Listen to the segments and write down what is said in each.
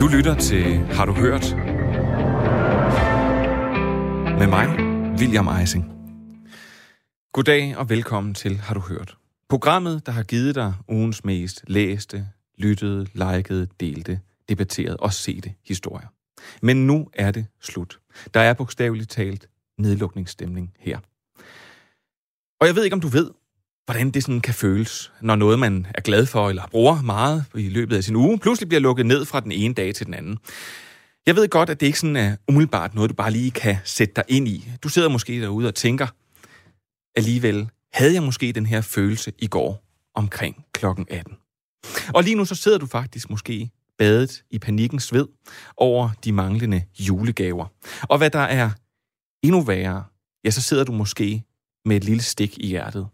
Du lytter til Har du hørt? Med mig, William Eising. Goddag og velkommen til Har du hørt? Programmet, der har givet dig ugens mest læste, lyttede, likede, delte, debatteret og sete historier. Men nu er det slut. Der er bogstaveligt talt nedlukningsstemning her. Og jeg ved ikke, om du ved, hvordan det sådan kan føles, når noget, man er glad for eller bruger meget i løbet af sin uge, pludselig bliver lukket ned fra den ene dag til den anden. Jeg ved godt, at det ikke sådan er umiddelbart noget, du bare lige kan sætte dig ind i. Du sidder måske derude og tænker, alligevel havde jeg måske den her følelse i går omkring klokken 18. Og lige nu så sidder du faktisk måske badet i panikkens sved over de manglende julegaver. Og hvad der er endnu værre, ja, så sidder du måske med et lille stik i hjertet.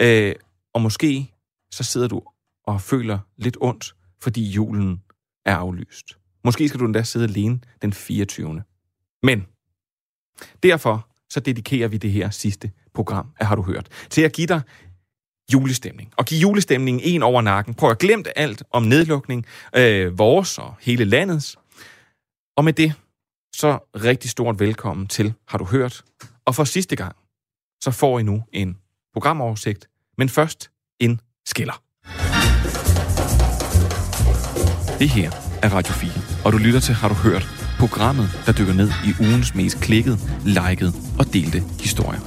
Øh, og måske så sidder du og føler lidt ondt, fordi julen er aflyst. Måske skal du endda sidde alene den 24. Men derfor så dedikerer vi det her sidste program af Har du hørt, til at give dig julestemning. Og give julestemningen en over nakken. Prøv at glemme alt om nedlukning, øh, vores og hele landets. Og med det, så rigtig stort velkommen til Har du hørt? Og for sidste gang, så får I nu en programoversigt, men først en skiller. Det her er Radio 4, og du lytter til Har du hørt? Programmet, der dykker ned i ugens mest klikkede, likede og delte historier.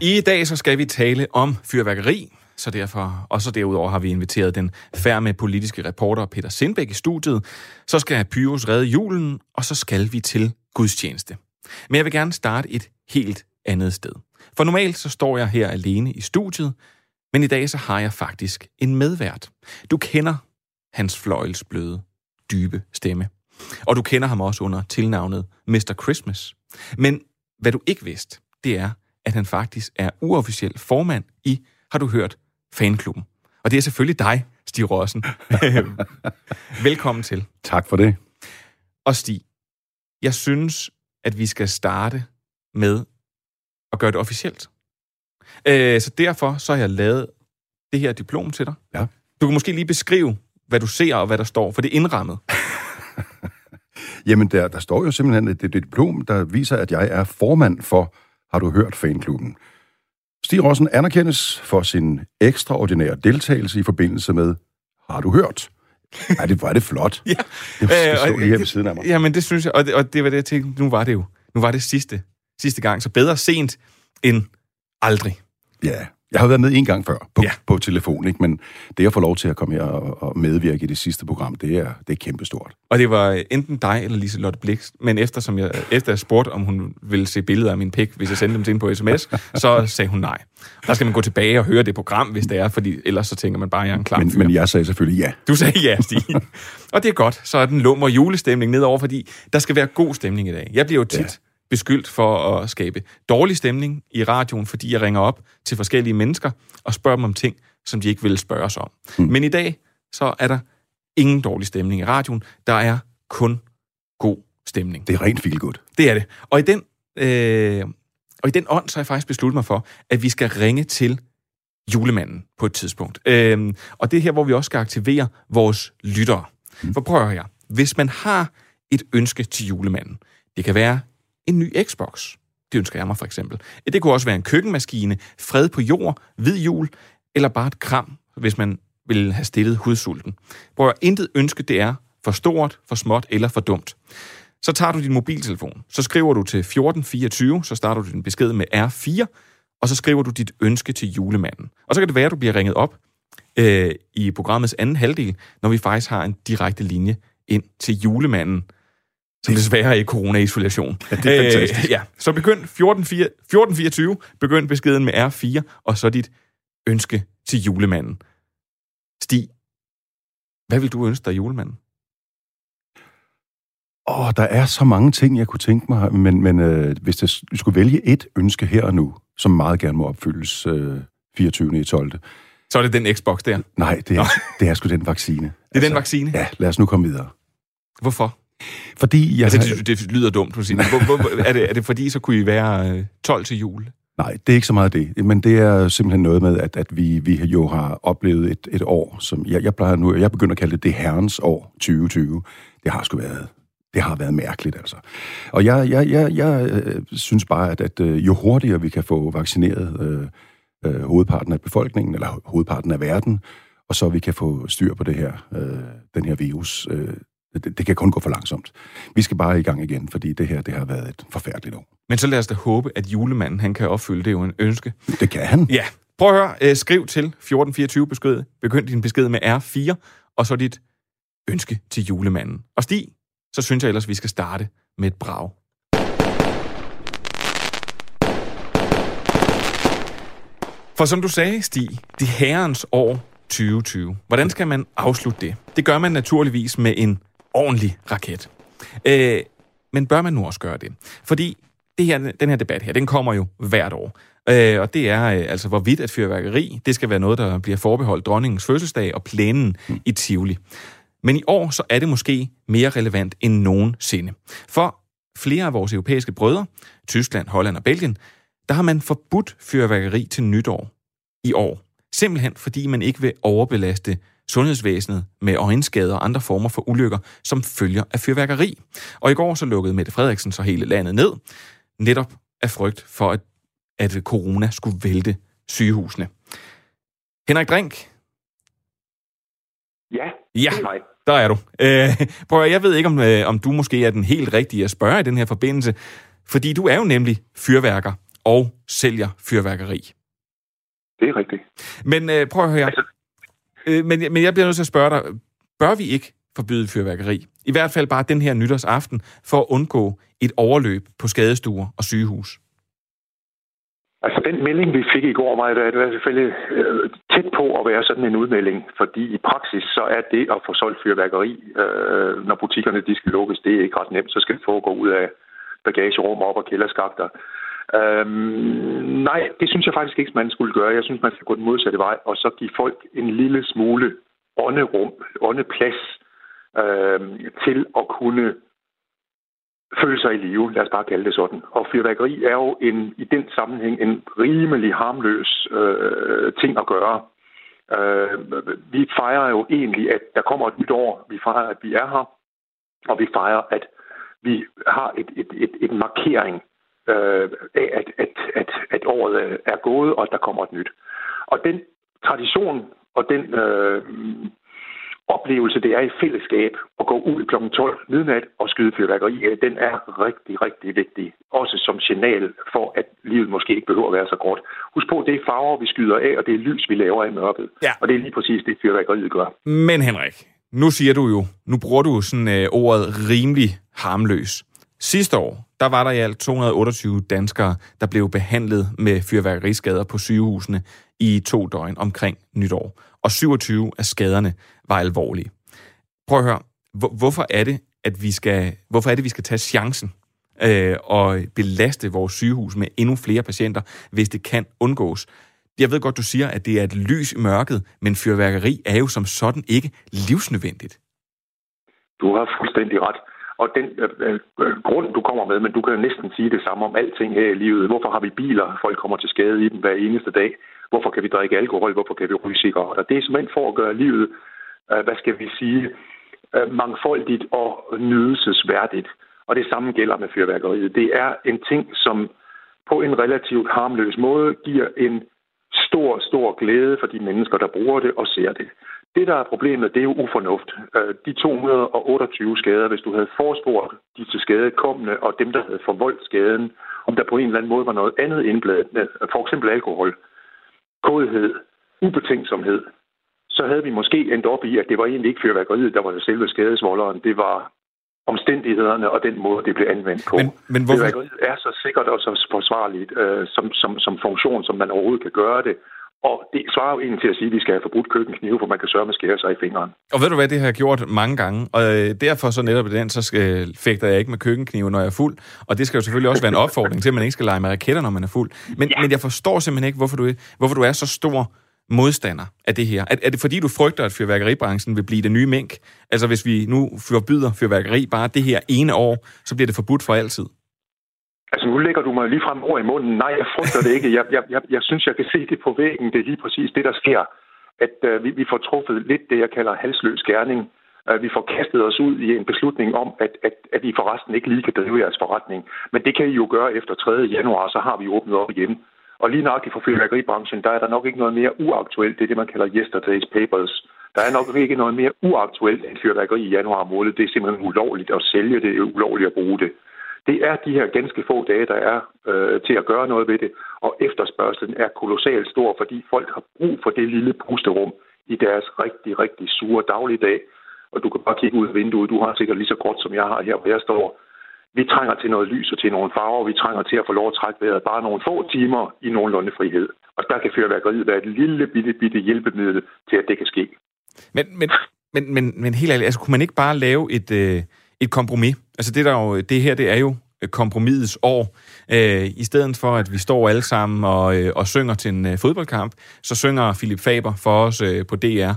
I dag så skal vi tale om fyrværkeri, så derfor, og så derudover har vi inviteret den færme politiske reporter Peter Sindbæk i studiet. Så skal Pyros redde julen, og så skal vi til gudstjeneste. Men jeg vil gerne starte et helt andet sted. For normalt så står jeg her alene i studiet, men i dag så har jeg faktisk en medvært. Du kender hans fløjelsbløde, dybe stemme. Og du kender ham også under tilnavnet Mr. Christmas. Men hvad du ikke vidste, det er, at han faktisk er uofficiel formand i, har du hørt, fanklubben. Og det er selvfølgelig dig, Stig Rossen. Velkommen til. Tak for det. Og Stig, jeg synes, at vi skal starte med at gøre det officielt. Øh, så derfor så har jeg lavet det her diplom til dig. Ja. Du kan måske lige beskrive, hvad du ser og hvad der står, for det er indrammet. Jamen, der, der står jo simpelthen et, et diplom, der viser, at jeg er formand for, har du hørt, fanklubben. Stig Rossen anerkendes for sin ekstraordinære deltagelse i forbindelse med, har du hørt? Ej, det var det flot. ja. Det, det stod lige her ved siden af mig. Jamen, det synes jeg, og det, og det var det, jeg tænkte, nu var det jo. Nu var det sidste, sidste gang, så bedre sent end aldrig. Ja, jeg har været med en gang før på, Ja. på telefon, ikke? men det at få lov til at komme her og, og medvirke i det sidste program, det er, det er kæmpestort. Og det var enten dig eller Lise Lotte Blix, men efter, som jeg, efter jeg spurgte, om hun ville se billeder af min pik, hvis jeg sendte dem til hende på sms, så sagde hun nej. Der skal man gå tilbage og høre det program, hvis det er, fordi ellers så tænker man bare, at jeg er en klam Men, fyr. men jeg sagde selvfølgelig ja. Du sagde ja, Stig. og det er godt, så er den lummer julestemning nedover, fordi der skal være god stemning i dag. Jeg bliver jo tit ja. Beskyldt for at skabe dårlig stemning i radioen, fordi jeg ringer op til forskellige mennesker og spørger dem om ting, som de ikke vil spørge os om. Mm. Men i dag, så er der ingen dårlig stemning i radioen. Der er kun god stemning. Det er rent feel good. Det er det. Og i den, øh, og i den ånd, så har jeg faktisk besluttet mig for, at vi skal ringe til julemanden på et tidspunkt. Øh, og det er her, hvor vi også skal aktivere vores lyttere. Mm. For prøv at høre her. Hvis man har et ønske til julemanden, det kan være en ny Xbox. Det ønsker jeg mig for eksempel. Det kunne også være en køkkenmaskine, fred på jord, hvid jul, eller bare et kram, hvis man vil have stillet hudsulten. Prøv at intet ønske, det er for stort, for småt eller for dumt. Så tager du din mobiltelefon, så skriver du til 1424, så starter du din besked med R4, og så skriver du dit ønske til julemanden. Og så kan det være, at du bliver ringet op øh, i programmets anden halvdel, når vi faktisk har en direkte linje ind til julemanden, som desværre er i corona-isolation. Ja, det er fantastisk. Øh, ja, så begynd 1424, 1424, begynd beskeden med R4, og så dit ønske til julemanden. Stig, hvad vil du ønske dig julemanden? Åh, der er så mange ting, jeg kunne tænke mig, men, men øh, hvis jeg skulle vælge et ønske her og nu, som meget gerne må opfyldes øh, 24. i 12. Så er det den Xbox der. Nej, det er, det er sgu den vaccine. Det er den vaccine? Ja, lad os nu komme videre. Hvorfor? Fordi jeg... Altså, det, det lyder dumt, du siger. men Hvor, hvor, er, det, er det fordi, så kunne I være øh, 12 til jul? Nej, det er ikke så meget det. Men det er simpelthen noget med, at, at vi, vi jo har oplevet et, et år, som jeg, jeg plejer nu, jeg begynder at kalde det det herrens år 2020. Det har sgu været det har været mærkeligt, altså. Og jeg, jeg, jeg, jeg øh, synes bare, at, at øh, jo hurtigere vi kan få vaccineret øh, øh, hovedparten af befolkningen, eller hovedparten af verden, og så vi kan få styr på det her, øh, den her virus, øh, det, det kan kun gå for langsomt. Vi skal bare i gang igen, fordi det her det har været et forfærdeligt år. Men så lad os da håbe, at julemanden han kan opfylde det jo en ønske. Det kan han. Ja. Prøv at høre. Øh, skriv til 1424 besked. Begynd din besked med R4, og så dit ønske til julemanden. Og Stig, så synes jeg ellers, vi skal starte med et brag. For som du sagde, Stig, det herrens år 2020. Hvordan skal man afslutte det? Det gør man naturligvis med en ordentlig raket. Øh, men bør man nu også gøre det? Fordi det her, den her debat her, den kommer jo hvert år. Øh, og det er øh, altså, hvorvidt at fyrværkeri, det skal være noget, der bliver forbeholdt dronningens fødselsdag og plænen mm. i Tivoli. Men i år så er det måske mere relevant end nogensinde. For flere af vores europæiske brødre, Tyskland, Holland og Belgien, der har man forbudt fyrværkeri til nytår i år. Simpelthen fordi man ikke vil overbelaste sundhedsvæsenet med øjenskader og andre former for ulykker, som følger af fyrværkeri. Og i går så lukkede Mette Frederiksen så hele landet ned, netop af frygt for, at, at corona skulle vælte sygehusene. Henrik Drink? Ja, ja. det er mig. Der er du. Øh, prøv at, jeg ved ikke, om, øh, om du måske er den helt rigtige at spørge i den her forbindelse, fordi du er jo nemlig fyrværker og sælger fyrværkeri. Det er rigtigt. Men øh, prøv at høre. Altså... Øh, men, men jeg bliver nødt til at spørge dig, bør vi ikke forbyde fyrværkeri? I hvert fald bare den her nytårsaften, for at undgå et overløb på skadestuer og sygehus. Altså den melding, vi fik i går, var, det hvert selvfølgelig øh, tæt på at være sådan en udmelding, fordi i praksis så er det at få solgt fyrværkeri, øh, når butikkerne de skal lukkes, det er ikke ret nemt. Så skal det foregå ud af bagagerum op og kælderskakter. Øhm, nej, det synes jeg faktisk ikke, man skulle gøre. Jeg synes, man skal gå den modsatte vej, og så give folk en lille smule ånderum, åndeplads øhm, til at kunne føle sig i live, lad os bare kalde det sådan. Og fyrværkeri er jo en, i den sammenhæng en rimelig harmløs øh, ting at gøre. Øh, vi fejrer jo egentlig, at der kommer et nyt år. Vi fejrer, at vi er her, og vi fejrer, at vi har et, et, et, et markering øh, at, at, at, at året er gået, og at der kommer et nyt. Og den tradition og den øh, oplevelse, det er i fællesskab at gå ud kl. 12 midnat og skyde fyrværkeri den er rigtig, rigtig vigtig. Også som signal for, at livet måske ikke behøver at være så godt. Husk på, det er farver, vi skyder af, og det er lys, vi laver i mørket. Ja. Og det er lige præcis det, fyrværkeriet gør. Men Henrik, nu siger du jo, nu bruger du sådan øh, ordet rimelig harmløs. Sidste år, der var der i alt 228 danskere, der blev behandlet med fyrværkeriskader på sygehusene i to døgn omkring nytår. Og 27 af skaderne var alvorlige. Prøv at høre, hvorfor er det, at vi skal, hvorfor er det, vi skal tage chancen øh, og belaste vores sygehus med endnu flere patienter, hvis det kan undgås? Jeg ved godt, du siger, at det er et lys i mørket, men fyrværkeri er jo som sådan ikke livsnødvendigt. Du har fuldstændig ret. Og den øh, øh, grund, du kommer med, men du kan næsten sige det samme om alting her i livet. Hvorfor har vi biler? Folk kommer til skade i dem hver eneste dag. Hvorfor kan vi drikke alkohol? Hvorfor kan vi ryge cigaretter? Det er simpelthen for at gøre livet, øh, hvad skal vi sige, øh, mangfoldigt og nydelsesværdigt. Og det samme gælder med fyrværkeriet. Det er en ting, som på en relativt harmløs måde giver en stor, stor glæde for de mennesker, der bruger det og ser det. Det, der er problemet, det er jo ufornuft. Øh, de 228 skader, hvis du havde forspurgt de til skade kommende, og dem, der havde forvoldt skaden, om der på en eller anden måde var noget andet indbladet, for eksempel alkohol, kodhed, ubetænksomhed, så havde vi måske endt op i, at det var egentlig ikke fyrværkeriet, der var selve skadesvolderen. Det var omstændighederne og den måde, det blev anvendt på. Men, men hvorfor... Fyrværkeriet er så sikkert og så forsvarligt øh, som, som, som funktion, som man overhovedet kan gøre det. Og det svarer jo egentlig til at sige, at vi skal have forbudt køkkenknive, for man kan sørge med skære sig i fingeren. Og ved du hvad, det har jeg gjort mange gange, og øh, derfor så netop i den, så skal, fægter jeg ikke med køkkenknive, når jeg er fuld. Og det skal jo selvfølgelig også være en opfordring til, at man ikke skal lege med raketter, når man er fuld. Men, ja. men jeg forstår simpelthen ikke, hvorfor du, hvorfor du er så stor modstander af det her. Er, er det fordi, du frygter, at fyrværkeribranchen vil blive det nye mink? Altså hvis vi nu forbyder fyrværkeri bare det her ene år, så bliver det forbudt for altid? Altså, nu lægger du mig lige frem ord i munden. Nej, jeg frygter det ikke. Jeg, jeg, jeg, jeg synes, jeg kan se det på væggen. Det er lige præcis det, der sker. At øh, vi, vi får truffet lidt det, jeg kalder halsløs gerning. Øh, vi får kastet os ud i en beslutning om, at, at, at I forresten ikke lige kan drive jeres forretning. Men det kan I jo gøre efter 3. januar, så har vi åbnet op igen. Og lige nok for fyrværkeribranchen, der er der nok ikke noget mere uaktuelt. Det er det, man kalder yesterday's papers. Der er nok ikke noget mere uaktuelt end fyrværkeri i januar måned. Det er simpelthen ulovligt at sælge det, det er ulovligt at bruge det. Det er de her ganske få dage, der er øh, til at gøre noget ved det, og efterspørgselen er kolossalt stor, fordi folk har brug for det lille pusterum i deres rigtig, rigtig sure dagligdag. Og du kan bare kigge ud af vinduet, du har sikkert lige så godt, som jeg har her, hvor jeg står. Vi trænger til noget lys og til nogle farver, vi trænger til at få lov at trække vejret bare nogle få timer i nogenlunde frihed. Og der kan fyrværkeriet være et lille bitte, bitte hjælpemiddel til, at det kan ske. Men, men, men, men, men helt ærligt, altså, kunne man ikke bare lave et, øh, et kompromis? Altså det, der jo, det her, det er jo øh, kompromisets år. Øh, I stedet for, at vi står alle sammen og, øh, og synger til en øh, fodboldkamp, så synger Philip Faber for os øh, på DR.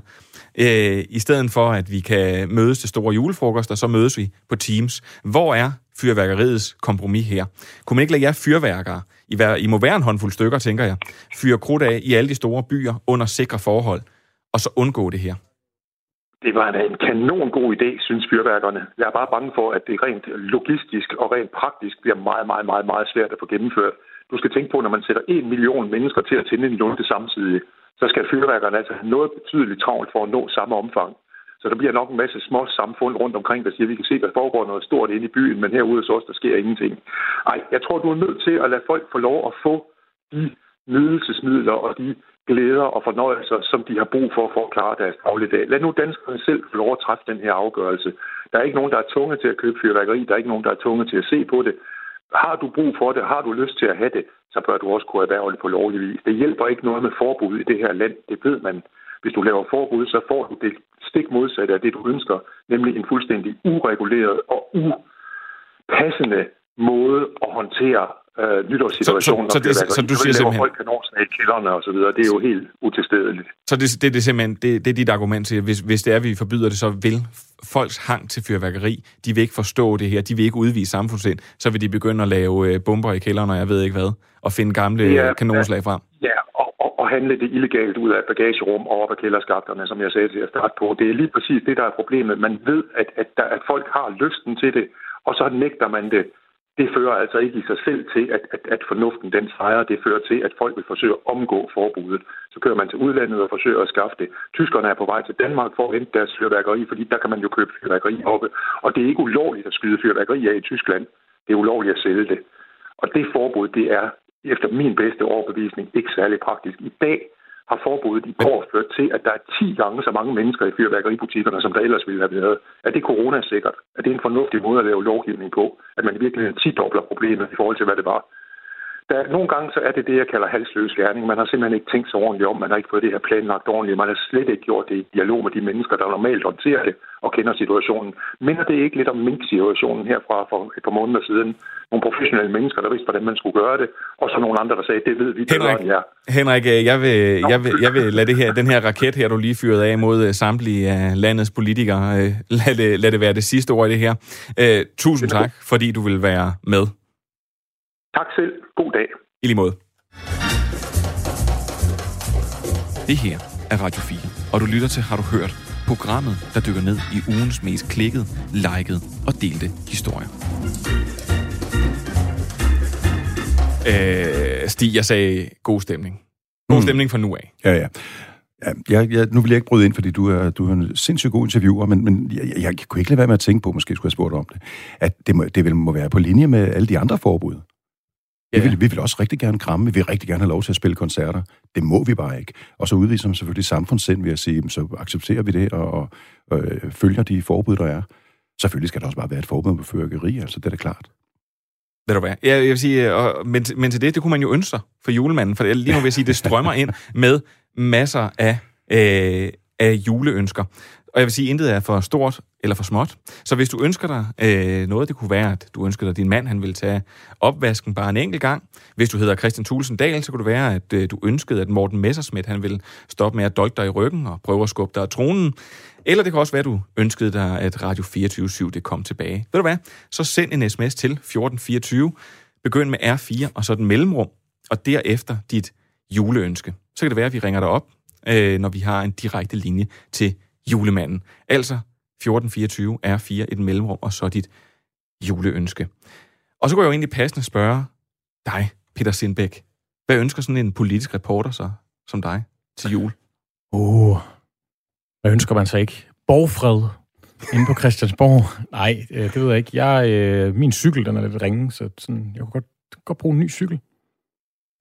Øh, I stedet for, at vi kan mødes til store julefrokoster, så mødes vi på Teams. Hvor er fyrværkeriets kompromis her? Kunne man ikke lade jer fyrværkere, I, hver, I må være en håndfuld stykker, tænker jeg, fyre krudt af i alle de store byer under sikre forhold, og så undgå det her? Det var en kanon god idé, synes fyrværkerne. Jeg er bare bange for, at det rent logistisk og rent praktisk bliver meget, meget, meget, meget svært at få gennemført. Du skal tænke på, når man sætter en million mennesker til at tænde en lunte samtidig, så skal fyrværkerne altså have noget betydeligt travlt for at nå samme omfang. Så der bliver nok en masse små samfund rundt omkring, der siger, at vi kan se, at der foregår noget stort inde i byen, men herude hos os, der sker ingenting. Ej, jeg tror, du er nødt til at lade folk få lov at få de nydelsesmidler og de glæder og fornøjelser, som de har brug for for at klare deres dagligdag. Lad nu danskerne selv få lov at træffe den her afgørelse. Der er ikke nogen, der er tunge til at købe fyrværkeri. Der er ikke nogen, der er tunge til at se på det. Har du brug for det, har du lyst til at have det, så bør du også kunne erhverve det på lovlig vis. Det hjælper ikke noget med forbud i det her land. Det ved man. Hvis du laver forbud, så får du det stik modsatte af det, du ønsker, nemlig en fuldstændig ureguleret og upassende måde at håndtere øh, nytårssituationer. Så, så, så, det, så du siger simpelthen... folk kanonslag i kælderne og så videre. Det er jo helt utilstedeligt. Så det, det, det, er simpelthen, det, det er dit argument til, hvis, hvis det er, at vi forbyder det, så vil folks hang til fyrværkeri, de vil ikke forstå det her, de vil ikke udvise samfundssind, så vil de begynde at lave øh, bomber i kælderne, og jeg ved ikke hvad, og finde gamle ja, kanonslag frem. Ja, og, og, og handle det illegalt ud af bagagerum og op af kælderskafterne, som jeg sagde til at starte på. Det er lige præcis det, der er problemet. Man ved, at, at, der, at folk har lysten til det, og så nægter man det det fører altså ikke i sig selv til, at, at, at fornuften den sejrer. Det fører til, at folk vil forsøge at omgå forbuddet. Så kører man til udlandet og forsøger at skaffe det. Tyskerne er på vej til Danmark for at hente deres fyrværkeri, fordi der kan man jo købe fyrværkeri oppe. Og det er ikke ulovligt at skyde fyrværkeri af i Tyskland. Det er ulovligt at sælge det. Og det forbud, det er efter min bedste overbevisning ikke særlig praktisk. I dag har forbuddet i går ført til, at der er 10 gange så mange mennesker i fyrværkeributikkerne, som der ellers ville have været. Er det coronasikkert? Er det en fornuftig måde at lave lovgivning på? At man i virkeligheden 10 dobler problemet i forhold til, hvad det var? Der, nogle gange så er det det, jeg kalder halsløs gerning. Man har simpelthen ikke tænkt sig ordentligt om. Man har ikke fået det her planlagt ordentligt. Man har slet ikke gjort det i dialog med de mennesker, der normalt håndterer det og kender situationen. Minder det ikke lidt om mink-situationen her fra for et par måneder siden? Nogle professionelle mennesker, der vidste, hvordan man skulle gøre det, og så nogle andre, der sagde, det ved vi bedre end jer. Henrik, øh, jeg vil, jeg, vil, jeg vil lade det her, den her raket her, du lige fyrede af mod øh, samtlige af landets politikere, øh, lad det, lad det være det sidste ord i det her. Uh, tusind tak, fordi du vil være med. Tak selv. God dag. I lige måde. Det her er Radio 4, og du lytter til Har du hørt? Programmet, der dykker ned i ugens mest klikket, liket og delte historier. Øh, Stig, jeg sagde god stemning. God mm. stemning fra nu af. Ja, ja. Ja, jeg, jeg, nu vil jeg ikke bryde ind, fordi du er, du er en sindssygt god interviewer, men, men jeg, jeg, jeg kunne ikke lade være med at tænke på, måske skulle jeg spurgt om det, at det, må, det vel må være på linje med alle de andre forbud. Ja. Vi, vil, vi vil også rigtig gerne kramme, vi vil rigtig gerne have lov til at spille koncerter. Det må vi bare ikke. Og så udviser man selvfølgelig samfundssind ved at sige, så accepterer vi det og, og øh, følger de forbud, der er. Selvfølgelig skal der også bare være et forbud på fyrkeri, altså det er da klart. Ved du hvad? Jeg, jeg vil sige, og, men, men til det, det kunne man jo ønske sig for julemanden, for lige nu vil jeg sige, det strømmer ind med masser af, øh, af juleønsker. Og jeg vil sige, at intet er for stort eller for småt. Så hvis du ønsker dig øh, noget, det kunne være, at du ønsker dig, at din mand han vil tage opvasken bare en enkelt gang. Hvis du hedder Christian Thulsen Dahl, så kunne det være, at øh, du ønskede, at Morten Messersmith han vil stoppe med at dolke dig i ryggen og prøve at skubbe dig af tronen. Eller det kan også være, at du ønskede dig, at Radio 24 det kom tilbage. Ved du hvad? Så send en sms til 1424 Begynd med R4 og så den mellemrum, og derefter dit juleønske. Så kan det være, at vi ringer dig op, øh, når vi har en direkte linje til julemanden. Altså 1424 R4 i den mellemrum, og så dit juleønske. Og så går jeg jo egentlig passende spørge dig, Peter Sindbæk. Hvad ønsker sådan en politisk reporter så, som dig, til jul? Åh, oh, hvad ønsker man så ikke? Borgfred inde på Christiansborg? Nej, øh, det ved jeg ikke. Jeg, øh, min cykel, den er lidt ringe, så sådan, jeg kunne godt, godt bruge en ny cykel.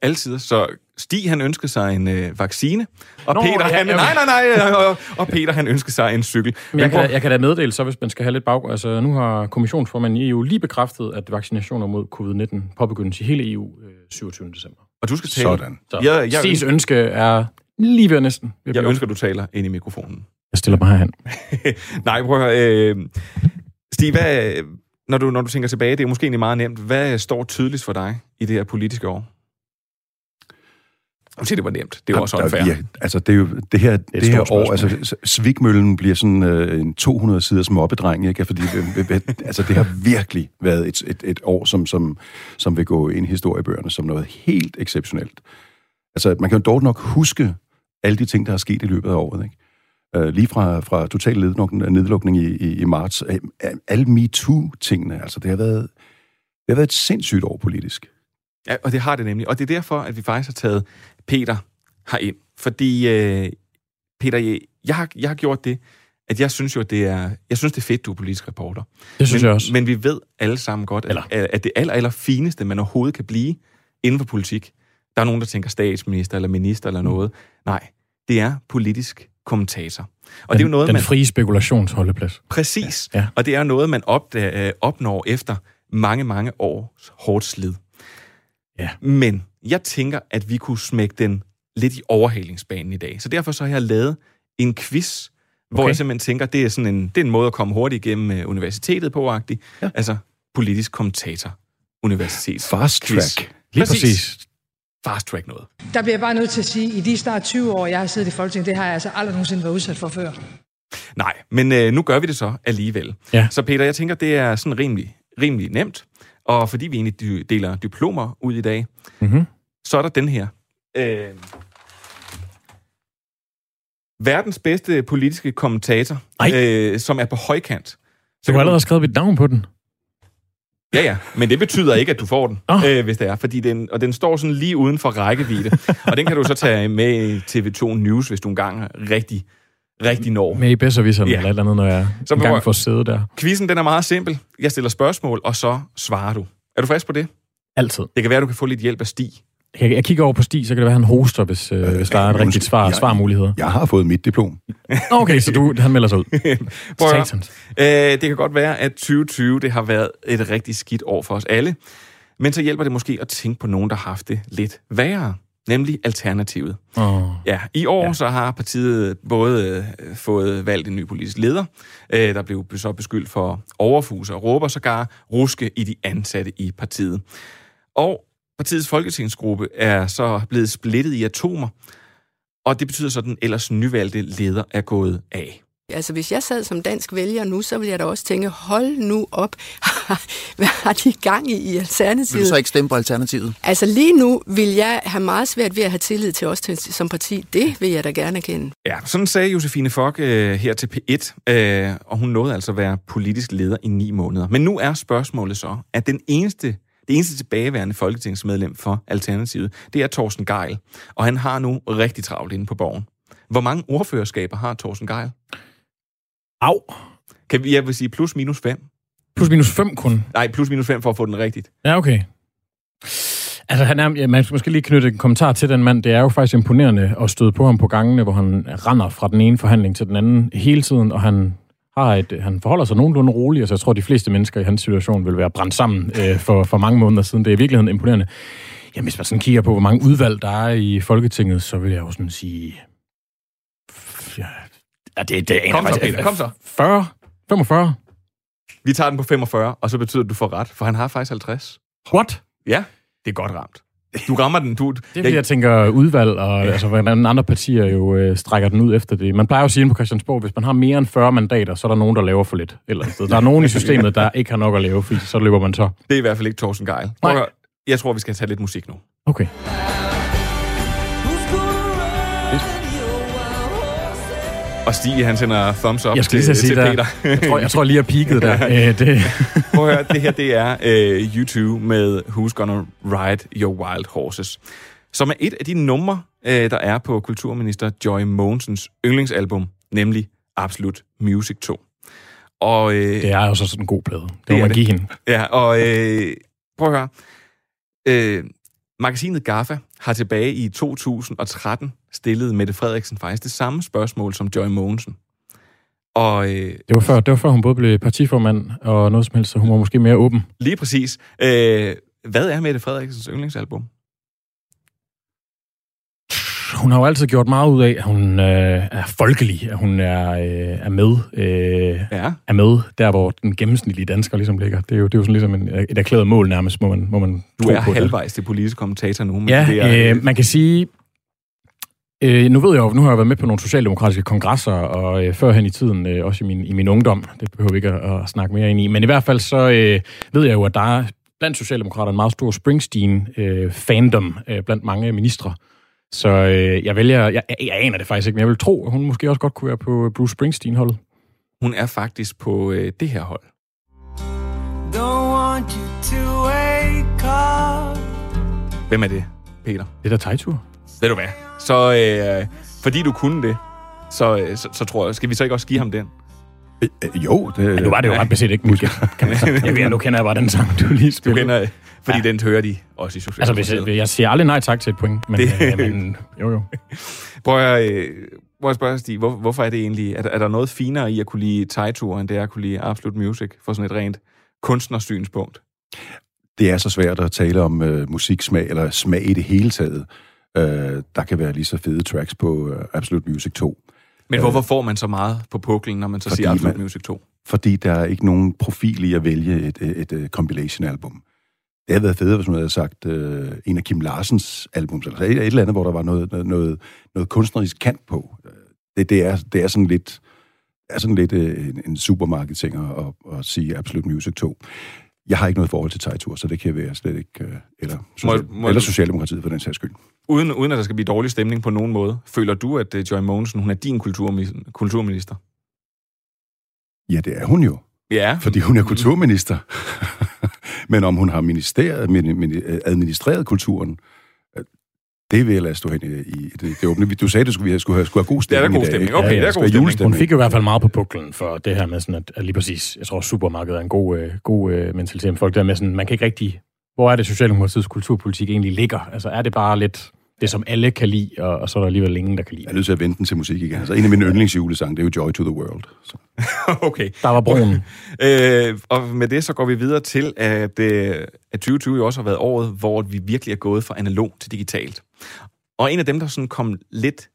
Altid. Så Stig, han ønskede sig en øh, vaccine, og Nå, Peter, ja, han, ja. nej, nej, nej, og, og Peter, han ønskede sig en cykel. Men jeg, kan, jeg kan da meddele, så hvis man skal have lidt baggrund. Altså, nu har kommissionsformanden i EU lige bekræftet, at vaccinationer mod covid-19 påbegyndes i hele EU øh, 27. december. og du skal tale. Sådan. Så Jeg- jeg- Stigs ønske er lige ved næsten. ved Jeg ønsker, du taler ind i mikrofonen. jeg stiller mig herhen. Nej, prøv at høre. Øh, Stig, hvad, når, du, når du tænker tilbage, det er måske egentlig meget nemt. Hvad står tydeligst for dig i det her politiske år? Siger, det var nemt. Det jo også unfair. ja, altså det, er jo, det her, det et det her år, altså Svigmøllen bliver sådan øh, en 200 siders mobbedreng, ikke? Fordi øh, øh, altså, det har virkelig været et, et, et år, som, som, som vil gå ind i historiebøgerne som noget helt exceptionelt. Altså, man kan jo dog nok huske alle de ting, der er sket i løbet af året, ikke? Øh, lige fra, fra total nedlukning, nedlukning i, i, i marts. Øh, Alle MeToo-tingene, altså det har været, det har været et sindssygt år politisk. Ja, og det har det nemlig. Og det er derfor, at vi faktisk har taget Peter herind. Fordi, øh, Peter, jeg, har, jeg har gjort det, at jeg synes jo, at det er, jeg synes, det er fedt, du er politisk reporter. Det synes men, jeg også. Men vi ved alle sammen godt, at, Eller- at det aller, aller fineste, man overhovedet kan blive inden for politik, der er nogen, der tænker statsminister eller minister eller noget. Nej, det er politisk kommentator. Og den, det er jo noget, den man... frie spekulationsholdeplads. Præcis. Ja. Og det er noget, man opdager, øh, opnår efter mange, mange års hårdt slid. Ja. Men jeg tænker, at vi kunne smække den lidt i overhalingsbanen i dag. Så derfor så har jeg lavet en quiz, hvor Okay. jeg simpelthen tænker, det er, sådan en, det er en måde at komme hurtigt igennem øh, universitetet på, -agtigt. Ja. Altså politisk kommentator universitet. Fast Quiz. track. Lige Præcis. præcis. Fast track noget. Der bliver jeg bare nødt til at sige, at i de snart 20 år, jeg har siddet i Folketinget, det har jeg altså aldrig nogensinde været udsat for før. Nej, men øh, nu gør vi det så alligevel. Ja. Så Peter, jeg tænker, det er sådan rimelig, rimelig nemt. Og fordi vi egentlig deler diplomer ud i dag, Mm-hmm. så er der den her. Øh, verdens bedste politiske kommentator, Ej. øh, som er på højkant. Så Du har allerede skrevet mit navn på den. Ja, ja, men det betyder ikke, at du får den, Nå. øh, hvis det er, fordi den, og den står sådan lige uden for rækkevidde. og den kan du så tage med i TV2 News, hvis du engang rigtig, rigtig når. Med i bedservisserne Ja. ja. eller et eller andet, når jeg Så prøv- engang får sidde der. Quizzen, den er meget simpel. Jeg stiller spørgsmål, og så svarer du. Er du frisk på det? Altid. Det kan være, du kan få lidt hjælp af Stig. Jeg, jeg kigger over på Stig, så kan det være, han hoster, hvis, øh, hvis der er et undskyld. rigtigt svar, Jeg- svarmuligheder. Jeg har fået mit diplom. Okay, så du, han melder sig ud. Prøv. Øh, det kan godt være, at 2020 det har været et rigtig skidt år for os alle. Men så hjælper det måske at tænke på nogen, der har haft det lidt værre. Nemlig Alternativet. Oh. Ja, i år ja. så har partiet både øh, fået valgt en ny politisk leder, øh, der blev så beskyldt for overfus og råber sågar ruske i de ansatte i partiet. Og partiets folketingsgruppe er så blevet splittet i atomer, og det betyder så, at den ellers nyvalgte leder er gået af. Altså, hvis jeg sad som dansk vælger nu, så ville jeg da også tænke, hold nu op, hvad har de gang i i Vil du Alternativet? så ikke stemme på Alternativet? Altså, lige nu vil jeg have meget svært ved at have tillid til os til, som parti. Det vil jeg da gerne kende. Ja, sådan sagde Josefine Fock øh, her til P1, øh, og hun nåede altså at være politisk leder i ni måneder. Men nu er spørgsmålet så, at den eneste, det eneste tilbageværende folketingsmedlem for Alternativet, det er Thorsten Geil, og han har nu rigtig travlt inde på borgen. Hvor mange ordførerskaber har Thorsten Geil? Au. Kan vi, jeg vil sige plus minus fem? Plus minus 5 kun. Nej, plus minus fem for at få den rigtigt. Ja, okay. Altså, han er, ja, man skal måske lige knytte en kommentar til den mand. Det er jo faktisk imponerende at støde på ham på gangene, hvor han render fra den ene forhandling til den anden hele tiden, og han har et, han forholder sig nogenlunde roligt. Altså, jeg tror, de fleste mennesker i hans situation vil være brændt sammen øh, for, for mange måneder siden. Det er i virkeligheden imponerende. Jamen, hvis man sådan kigger på, hvor mange udvalg der er i Folketinget, så vil jeg jo sådan sige... Ja, ja, det, det Kom så, Peter, kom så. 40? 45? Vi tager den på 45, og så betyder det, at du får ret, for han har faktisk 50. What? Ja, det er godt ramt. Du rammer den. Du, Det er fordi, jeg tænker udvalg, og ja. altså, hvordan andre partier jo øh, strækker den ud efter det. Man plejer jo at sige på Christiansborg, hvis man har mere end 40 mandater, så er der nogen, der laver for lidt. et Eller andet sted. Der er nogen i systemet, der ikke har nok at lave, fordi så løber man så. Det er i hvert fald ikke Thorsten Geil. Nej. Jeg tror, vi skal tage lidt musik nu. Okay. Og Stig, han sender thumbs up Jeg til, sige, til der, Peter. jeg, tror, jeg tror lige, jeg peaked der. Øh, det, Prøv at høre, det her det er øh, YouTube med Who's Gonna Ride Your Wild Horses, som er et af de numre, øh, der er på kulturminister Joy Mogensens yndlingsalbum, nemlig Absolute Music 2. Og, øh, det er jo så sådan en god plade. Det, Det må man give hende. Ja, og øh, prøv at høre. Øh, magasinet GAFFA har tilbage i 2013 stillet Mette Frederiksen faktisk det samme spørgsmål som Joy Mogensen. Og øh, Det var, før, det var før, hun både blev partiformand og noget som helst, så hun var måske mere åben. lige præcis, øh, hvad er Mette Frederiksens yndlingsalbum? Hun har jo altid gjort meget ud af, at hun øh, er folkelig, at hun er, øh, er med øh, Ja, er med der, hvor den gennemsnitlige dansker ligesom ligger. Det er jo, det er jo sådan ligesom en, et erklæret mål nærmest, må man, må man du er på det. halvvejs til politisk kommentator nu. Men Ja, det er, øh, man kan sige... Øh, nu ved jeg jo, nu har jeg været med på nogle socialdemokratiske kongresser, og øh, førhen i tiden, øh, også i min, i min ungdom, det behøver vi ikke at, at snakke mere ind i, men i hvert fald så øh, ved jeg jo, at der er blandt socialdemokrater en meget stor Springsteen-fandom øh, blandt mange ministre. Så øh, jeg vælger, jeg, jeg aner det faktisk ikke, men jeg vil tro, at hun måske også godt kunne være på Bruce Springsteen-holdet. hun er faktisk på øh, det her hold. Don't want you to wake up. Hvem er det, Peter? Det er da Tejtur. Ved du hvad? Så øh, fordi du kunne det, så, øh, så, så tror jeg, skal vi så ikke også give ham den? Øh, øh, jo, det, Ja, nu var det jo ret beset ikke musik, kan man sige. Jeg ved, nu kender jeg bare den sang, du lige Du spillede. kender, fordi Ja. den hører de også i Altså, Socialdemokratiet. hvis jeg, jeg siger aldrig nej tak til et point, men, Det- det... men jo jo. Prøv at, øh, prøv at spørge, Stig, hvor, hvorfor er det egentlig, er, der- er der noget finere i at kunne lide Tejtur, end det er at kunne lide Absolute Music, for sådan et rent kunstnersynspunkt? det er så svært at tale om øh, musiksmag, eller smag i det hele taget. Øh, der kan være lige så fede tracks på øh, Absolute Music 2. Men hvorfor får man så meget på puklen, når man så Fordi siger Absolute man- Music 2? fordi der er ikke nogen profil i at vælge et, et, et, et compilation-album. Det havde været federe, hvis man havde sagt øh, en af Kim Larsens albums, eller et, et eller andet, hvor der var noget, noget, noget, kunstnerisk kant på. Det, det, er, det er sådan lidt, er sådan lidt øh, en, en supermarked-ting at, at, at sige Absolute Music 2. Jeg har ikke noget forhold til Tejtur, så det kan være slet ikke... Øh, eller, social, Må- må- eller Socialdemokratiet for den sags skyld. Uden, uden at der skal blive dårlig stemning på nogen måde, føler du, at uh, Joy Mogensen, hun er din kulturmi- kulturminister? Ja, det er hun jo. Ja, fordi hun er kulturminister. Men om hun har ministeriet, min- min- administreret kulturen, øh, det vil jeg lade stå hen i, i det, det åbne. Du sagde, at skulle, vi skulle have, skulle have god Det er der stemning god i dag. stemning. Okay, Ja, der er skal god stemning. julestemning. Hun fik jo i hvert fald meget på buklen for det her med sådan, at, at lige præcis, jeg tror, supermarkedet er en god, øh, god øh, mentalitet med folk, der med sådan, man kan ikke rigtig, hvor er det Socialdemokratiets kulturpolitik egentlig ligger? Altså er det bare lidt det, som alle kan lide, og, og så er der alligevel ingen, der kan lide Jeg er det? nødt til at vente den til musik igen. Altså, en af mine yndlingsjulesange, det er jo Joy to the World. Så. okay. Der var broen. Øh, og med det så går vi videre til, at, øh, at 2020 jo også har været året, hvor vi virkelig er gået fra analog til digitalt. Og en af dem, der sådan kom lidt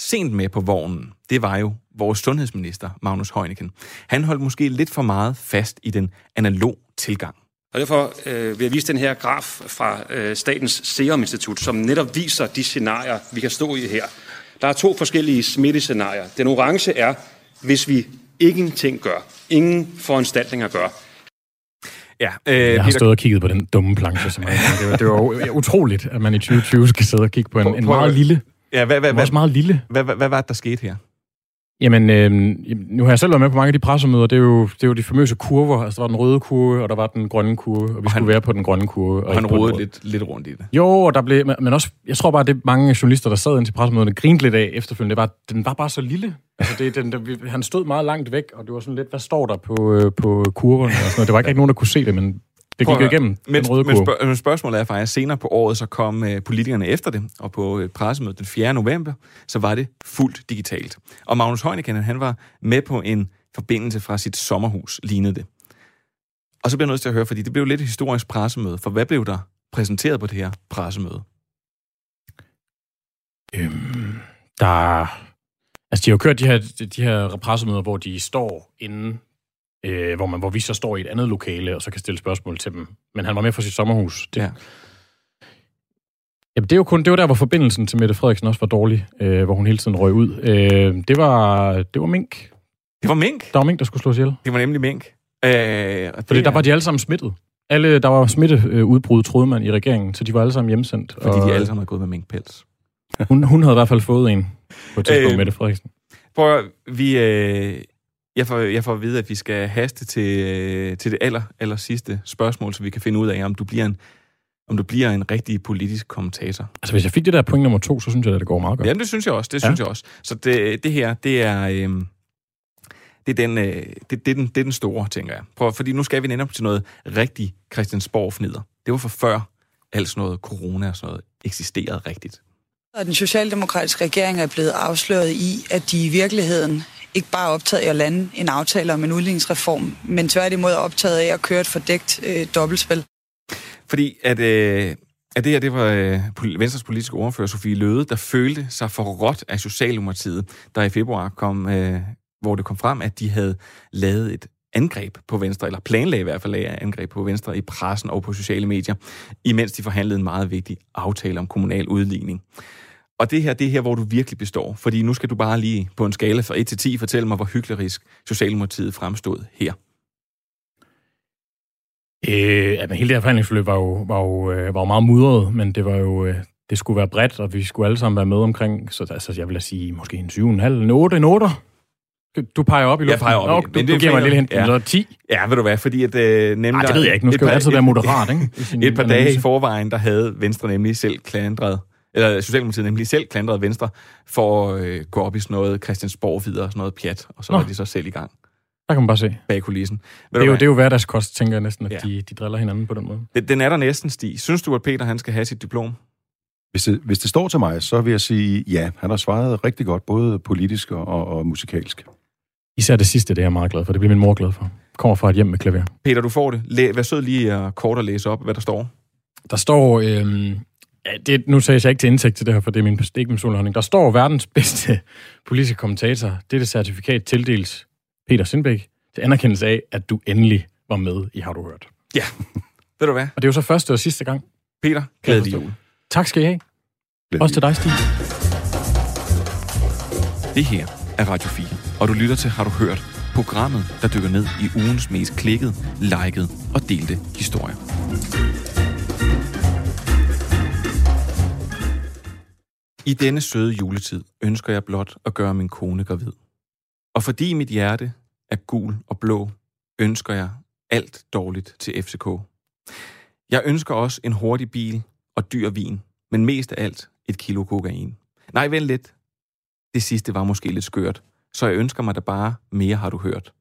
sent med på vognen, det var jo vores sundhedsminister, Magnus Heunicke. Han holdt måske lidt for meget fast i den analog tilgang. Og derfor øh, vil jeg vise den her graf fra øh, Statens Serum Institut, som netop viser de scenarier, vi kan stå i her. Der er to forskellige smittescenarier. Den orange er, hvis vi ingenting gør, ingen foranstaltninger gør. Ja, øh, Jeg har stået og kigget på den dumme planche, som jeg, det var, det var utroligt, at man i 2020 skal sidde og kigge på en, en Prøv- meget lille, ja, hvad, hvad, hvad, meget lille. hvad, hvad, hvad var det, der skete her? Jamen, øh, nu har jeg selv været med på mange af de pressemøder. Det er jo, det er jo de famøse kurver. Altså, der var den røde kurve, og der var den grønne kurve, og vi han- skulle være på den grønne kurve. Og han ikke rodede lidt, lidt rundt i det. Jo, og der blev, men- også, jeg tror bare, at det mange journalister, der sad ind til pressemøderne, grinte lidt af efterfølgende, det var, den var bare så lille. Altså, det, den, den, han stod meget langt væk, og det var sådan lidt, hvad står der på, øh, på kurverne? Og sådan noget. Det var ikke rigtig nogen, der kunne se det, men det gik jo igennem, men, den røde men, spørg- men spørgsmålet er faktisk, senere på året, så kom øh, politikerne efter det, og på et pressemøde den 4. november, så var det fuldt digitalt. Og Magnus Heunicke, han var med på en forbindelse fra sit sommerhus, lignede det. Og så bliver jeg nødt til at høre, fordi det blev lidt et historisk pressemøde, for hvad blev der præsenteret på det her pressemøde? Øhm, der... Altså, de har jo kørt de her, de her pressemøder, hvor de står inde, øh, hvor, man, hvor vi så står i et andet lokale, og så kan stille spørgsmål til dem. Men han var med fra sit sommerhus. Det, Ja. Jamen, det er jo kun det var der, hvor forbindelsen til Mette Frederiksen også var dårlig, øh, hvor hun hele tiden røg ud. Øh, det, var, det var mink. Det var mink. Der var mink, der skulle slås ihjel. Det var nemlig mink. Øh, og det Fordi der er- var de alle sammen smittet. Alle, der var smitteudbrud, troede man, i regeringen, så de var alle sammen hjemsendt. Fordi og, de alle sammen er gået med minkpels. Hun, hun havde i hvert fald fået en på et tidspunkt, Øh, Mette Frederiksen. Prøv vi, øh, jeg, får, jeg får at vide, at vi skal haste til, til det aller, aller sidste spørgsmål, så vi kan finde ud af, om du bliver en, om du bliver en rigtig politisk kommentator. Altså, hvis jeg fik det der point nummer to, så synes jeg, at det går meget godt. Jamen, det synes jeg også. Det Ja. synes jeg også. Så det, det her, det er, øh, det, er den, øh, det, det, er den, det er den store, tænker jeg. Prøv, fordi nu skal vi netop til noget rigtig Christiansborg-fnider. Det var for før alt sådan noget corona og sådan noget eksisterede rigtigt. Den socialdemokratiske regering er blevet afsløret i, at de i virkeligheden ikke bare optaget af at lande en aftale om en udligningsreform, men tværtimod er optaget af at køre et fordækt øh, dobbeltspil. Fordi at, øh, at det her, det var øh, Venstres politiske ordfører, Sofie Løde, der følte sig for råt af Socialdemokratiet, der i februar kom, øh, hvor det kom frem, at de havde lavet et angreb på Venstre, eller planlagde i hvert fald et angreb på Venstre i pressen og på sociale medier, imens de forhandlede en meget vigtig aftale om kommunal udligning. Og det her, det er her, hvor du virkelig består. Fordi nu skal du bare lige på en skala fra 1 til 10 fortælle mig, hvor hyklerisk Socialdemokratiet fremstod her. Øh, men hele det her forhandlingsforløb var jo, var jo, øh, var jo meget mudret, men det var jo... Øh, det skulle være bredt, og vi skulle alle sammen være med omkring, så altså, jeg vil sige, måske en 7,5, en 8, en 8. Du peger op i Jeg luften. peger op i- Nå, men du, det du er giver mig en lille hint. ja. Så 10. Ja, ved du hvad, fordi at øh, nemlig... Nej, det ved jeg ikke. Nu skal par- altid være moderat, ikke? Et par dage i forvejen, der havde Venstre nemlig selv klandret, eller Socialdemokratiet nemlig selv klandret Venstre for at øh, gå op i sådan noget Christiansborg videre sådan noget pjat, og så Nå. var de så selv i gang Der kan man bare se. bag kulissen. Ved Det er, jo, hvad? det er jo hverdagskost, tænker jeg næsten, at Ja. de, de driller hinanden på den måde. Den- Den er der næsten, Stig. Synes du, at Peter han skal have sit diplom? Hvis det, hvis det står til mig, så vil jeg sige, ja, han har svaret rigtig godt, både politisk og, og, musikalsk. Især det sidste, det er jeg meget glad for. Det bliver min mor glad for. Kommer fra et hjem med klaver. Peter, du får det. Læ- vær sød lige at kort at læse op, hvad der står. Der står... Øhm, ja, det, nu sagde jeg ikke til indtægt til det her, for det er min, det er ikke min. Der står verdens bedste politiske kommentator. Dette certifikat tildeles Peter Sindbæk til anerkendelse af, at du endelig var med i Har du hørt. Ja. Ved du hvad? Og det er jo så første og sidste gang. Peter, glædelig jul. Tak skal I have. Glædelig Også til dig, Stig. Det her er Radio 4, og du lytter til Har du hørt? Programmet, der dykker ned i ugens mest klikkede, likede og delte historier. I denne søde juletid ønsker jeg blot at gøre min kone gravid. Og fordi mit hjerte er gul og blå, ønsker jeg alt dårligt til FCK. Jeg ønsker også en hurtig bil og dyr vin, men mest af alt et kilo kokain. Nej, vent lidt. Det sidste var måske lidt skørt, så jeg ønsker mig da bare mere har du hørt.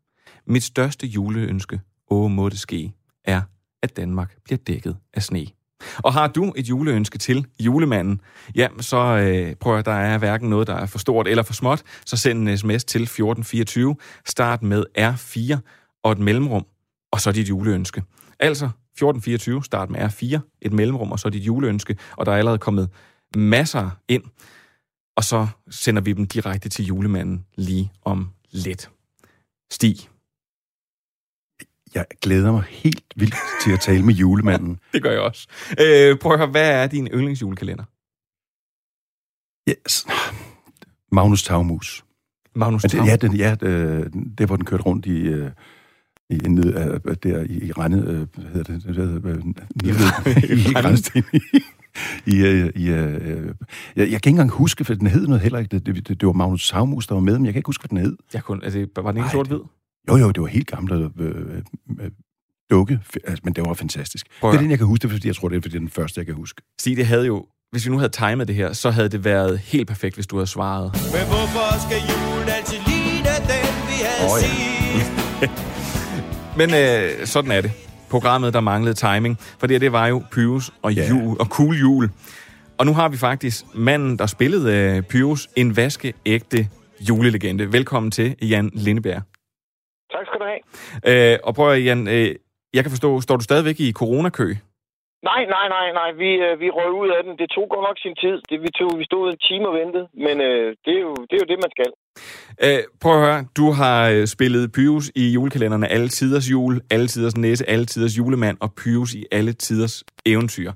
Mit største juleønske, åh må det ske, er, at Danmark bliver dækket af sne. Og har du et juleønske til julemanden, ja, så øh, prøv at der er hverken noget, der er for stort eller for småt, så send en sms til 1424, start med R4 og et mellemrum, og så dit juleønske. Altså 1424, start med R4, et mellemrum, og så dit juleønske, og der er allerede kommet masser ind, og så sender vi dem direkte til julemanden lige om lidt. Stig. Jeg glæder mig helt vildt til at tale med julemanden. Det gør jeg også. Øh, prøv at høre, hvad er din yndlingsjulekalender? Yes. Magnus Tagmus. Magnus Tavm. ja, den, ja det, det, hvor den kørte rundt i, øh, i, ned, øh, der i, i Rende, øh, hvad hedder det, hvad hedder det, øh, i, Randsten. I, øh, i, øh, jeg, jeg kan ikke engang huske, for den hed noget heller ikke. Det, det, det var Magnus Tagmus, der var med, men jeg kan ikke huske, hvad den hed. Jeg kunne, altså, var den ikke sort-hvid? Jo, jo, det var helt gamle øh, øh, dukke, altså, men det var fantastisk. Prøv det er den, jeg kan huske, det fordi jeg tror, det er, fordi det er den første, jeg kan huske. Stig, det havde jo... Hvis vi nu havde timet det her, så havde det været helt perfekt, hvis du havde svaret. Men hvorfor skal julen altid ligne den, vi havde oh, ja. Men øh, sådan er det. Programmet, der manglede timing. For det, her, det var jo Pyrus og, Ja. jul, og cool jul. Og nu har vi faktisk manden, der spillede øh, Pyrus, en vaskeægte julelegende. Velkommen til, Jan Lindeberg. Tak skal du have. Øh, og prøv at, Jan, øh, jeg kan forstå, står du stadigvæk i coronakø? Nej, nej, nej, nej. Vi, øh, vi røg ud af den. Det tog godt nok sin tid. Det, vi, tog, vi stod en time og ventede. Men øh, det, er jo, det er jo det, man skal. Øh, prøv at høre, du har øh, spillet Pyrus i julekalenderne Alle Tiders Jul, Alle Tiders Næse, Alle Tiders Julemand og Pyrus i Alle Tiders Eventyr.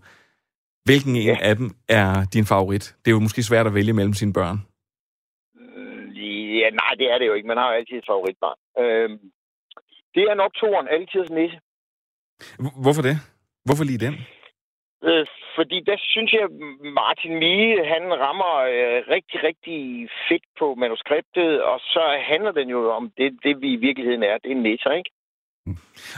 Hvilken en af dem er din favorit? Det er jo måske svært at vælge mellem sine børn. Ja, nej, det er det jo ikke. Man har jo altid et favoritbarn. Øh, det er nok toren, altid nisse. Hvorfor det? Hvorfor lige den? Øh, fordi der synes jeg, Martin Mie, han rammer øh, rigtig, rigtig fedt på manuskriptet, og så handler den jo om det, det vi i virkeligheden er. Det er nisser, ikke?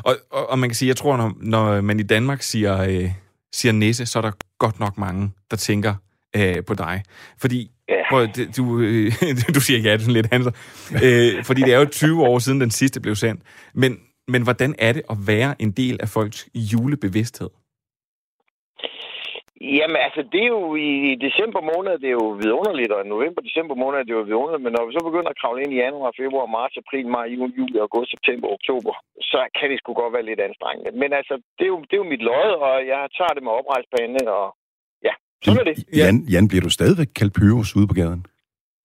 Og, og, og man kan sige, jeg tror, når, når man i Danmark siger, øh, siger nisse, så er der godt nok mange, der tænker øh, på dig. Fordi, Ja. prøv, du, øh, du siger ja, det er sådan lidt Hanser. Øh, fordi det er jo 20 år siden den sidste blev sendt. Men, men hvordan er det at være en del af folks julebevidsthed? Jamen, altså, det er jo i, december måned, det er jo vidunderligt, og i november, december måned, det er jo vidunderligt, men når vi så begynder at kravle ind i januar, februar, marts, april, maj, juni, juli, august, september, oktober, så kan det sgu godt være lidt anstrengende. Men altså, det er jo, det er jo mit lod, og jeg tager det med oprejspande, og sådan er det. Jan, Jan, bliver du stadigvæk kaldt Pyrus ude på gaden?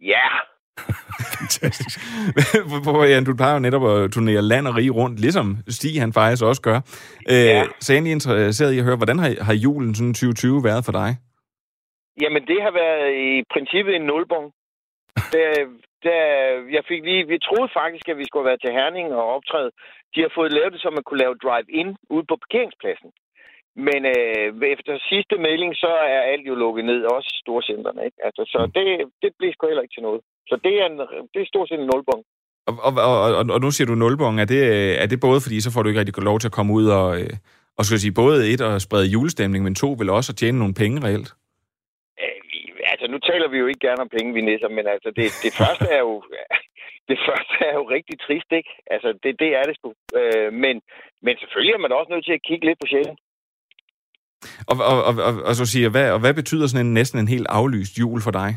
Ja, Fantastisk. Hvor, Jan, du plejer jo netop at turnere land og rige rundt, ligesom Stig han faktisk også gør. Øh, Ja. Så jeg er egentlig interesseret i at høre, hvordan har, har julen sådan 2020 været for dig? Jamen, det har været i princippet en nulbong. Der, der, jeg fik lige, vi troede faktisk, at vi skulle være til Herning og optræde. De har fået lavet det, så man kunne lave drive-in ude på parkeringspladsen. Men øh, efter sidste mailing, så er alt jo lukket ned, også storcenterne. Ikke? Altså, så det, det blev sgu heller ikke til noget. Så det er, en, det er stort set en nulbong. Og, og, og, og, og nu siger du nulbong. Er det, er det både, fordi så får du ikke rigtig lov til at komme ud og, øh, og skal sige, både et og sprede julestemning, men to vil også at tjene nogle penge reelt? Øh, altså, nu taler vi jo ikke gerne om penge, vi nisser, men altså, det, det første er jo... Det første er jo rigtig trist, ikke? Altså, det, det er det sgu. Øh, men, men selvfølgelig er man også nødt til at kigge lidt på sjælen. Og, og, og, og, og så siger, hvad, og hvad betyder sådan en, næsten en helt aflyst jul for dig?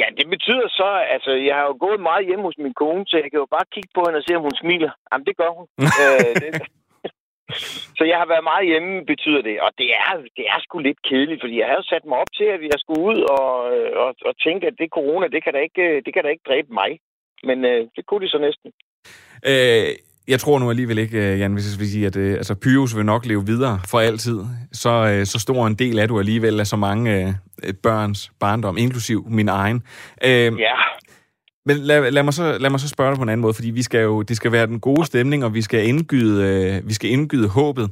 Ja, det betyder så, altså, jeg har jo gået meget hjemme hos min kone, så jeg kan jo bare kigge på hende og se, om hun smiler. Jamen, det gør hun. øh, det, så jeg har været meget hjemme, betyder det. Og det er, det er sgu lidt kedeligt, fordi jeg havde sat mig op til, at jeg skulle ud og, og, og tænke, at det corona, det kan da ikke, det kan da ikke dræbe mig. Men øh, det kunne de så næsten. Øh, jeg tror nu alligevel ikke, øh, Jan, hvis jeg vil sige, at øh, altså, Pyrus vil nok leve videre for altid. Så, øh, så stor en del af du alligevel af så mange øh, børns barndom, inklusiv min egen. Øh, Ja, Men lad, lad, mig så, lad mig så spørge dig på en anden måde, fordi vi skal jo, det skal være den gode stemning, og vi skal indgyde, øh, vi skal indgyde håbet.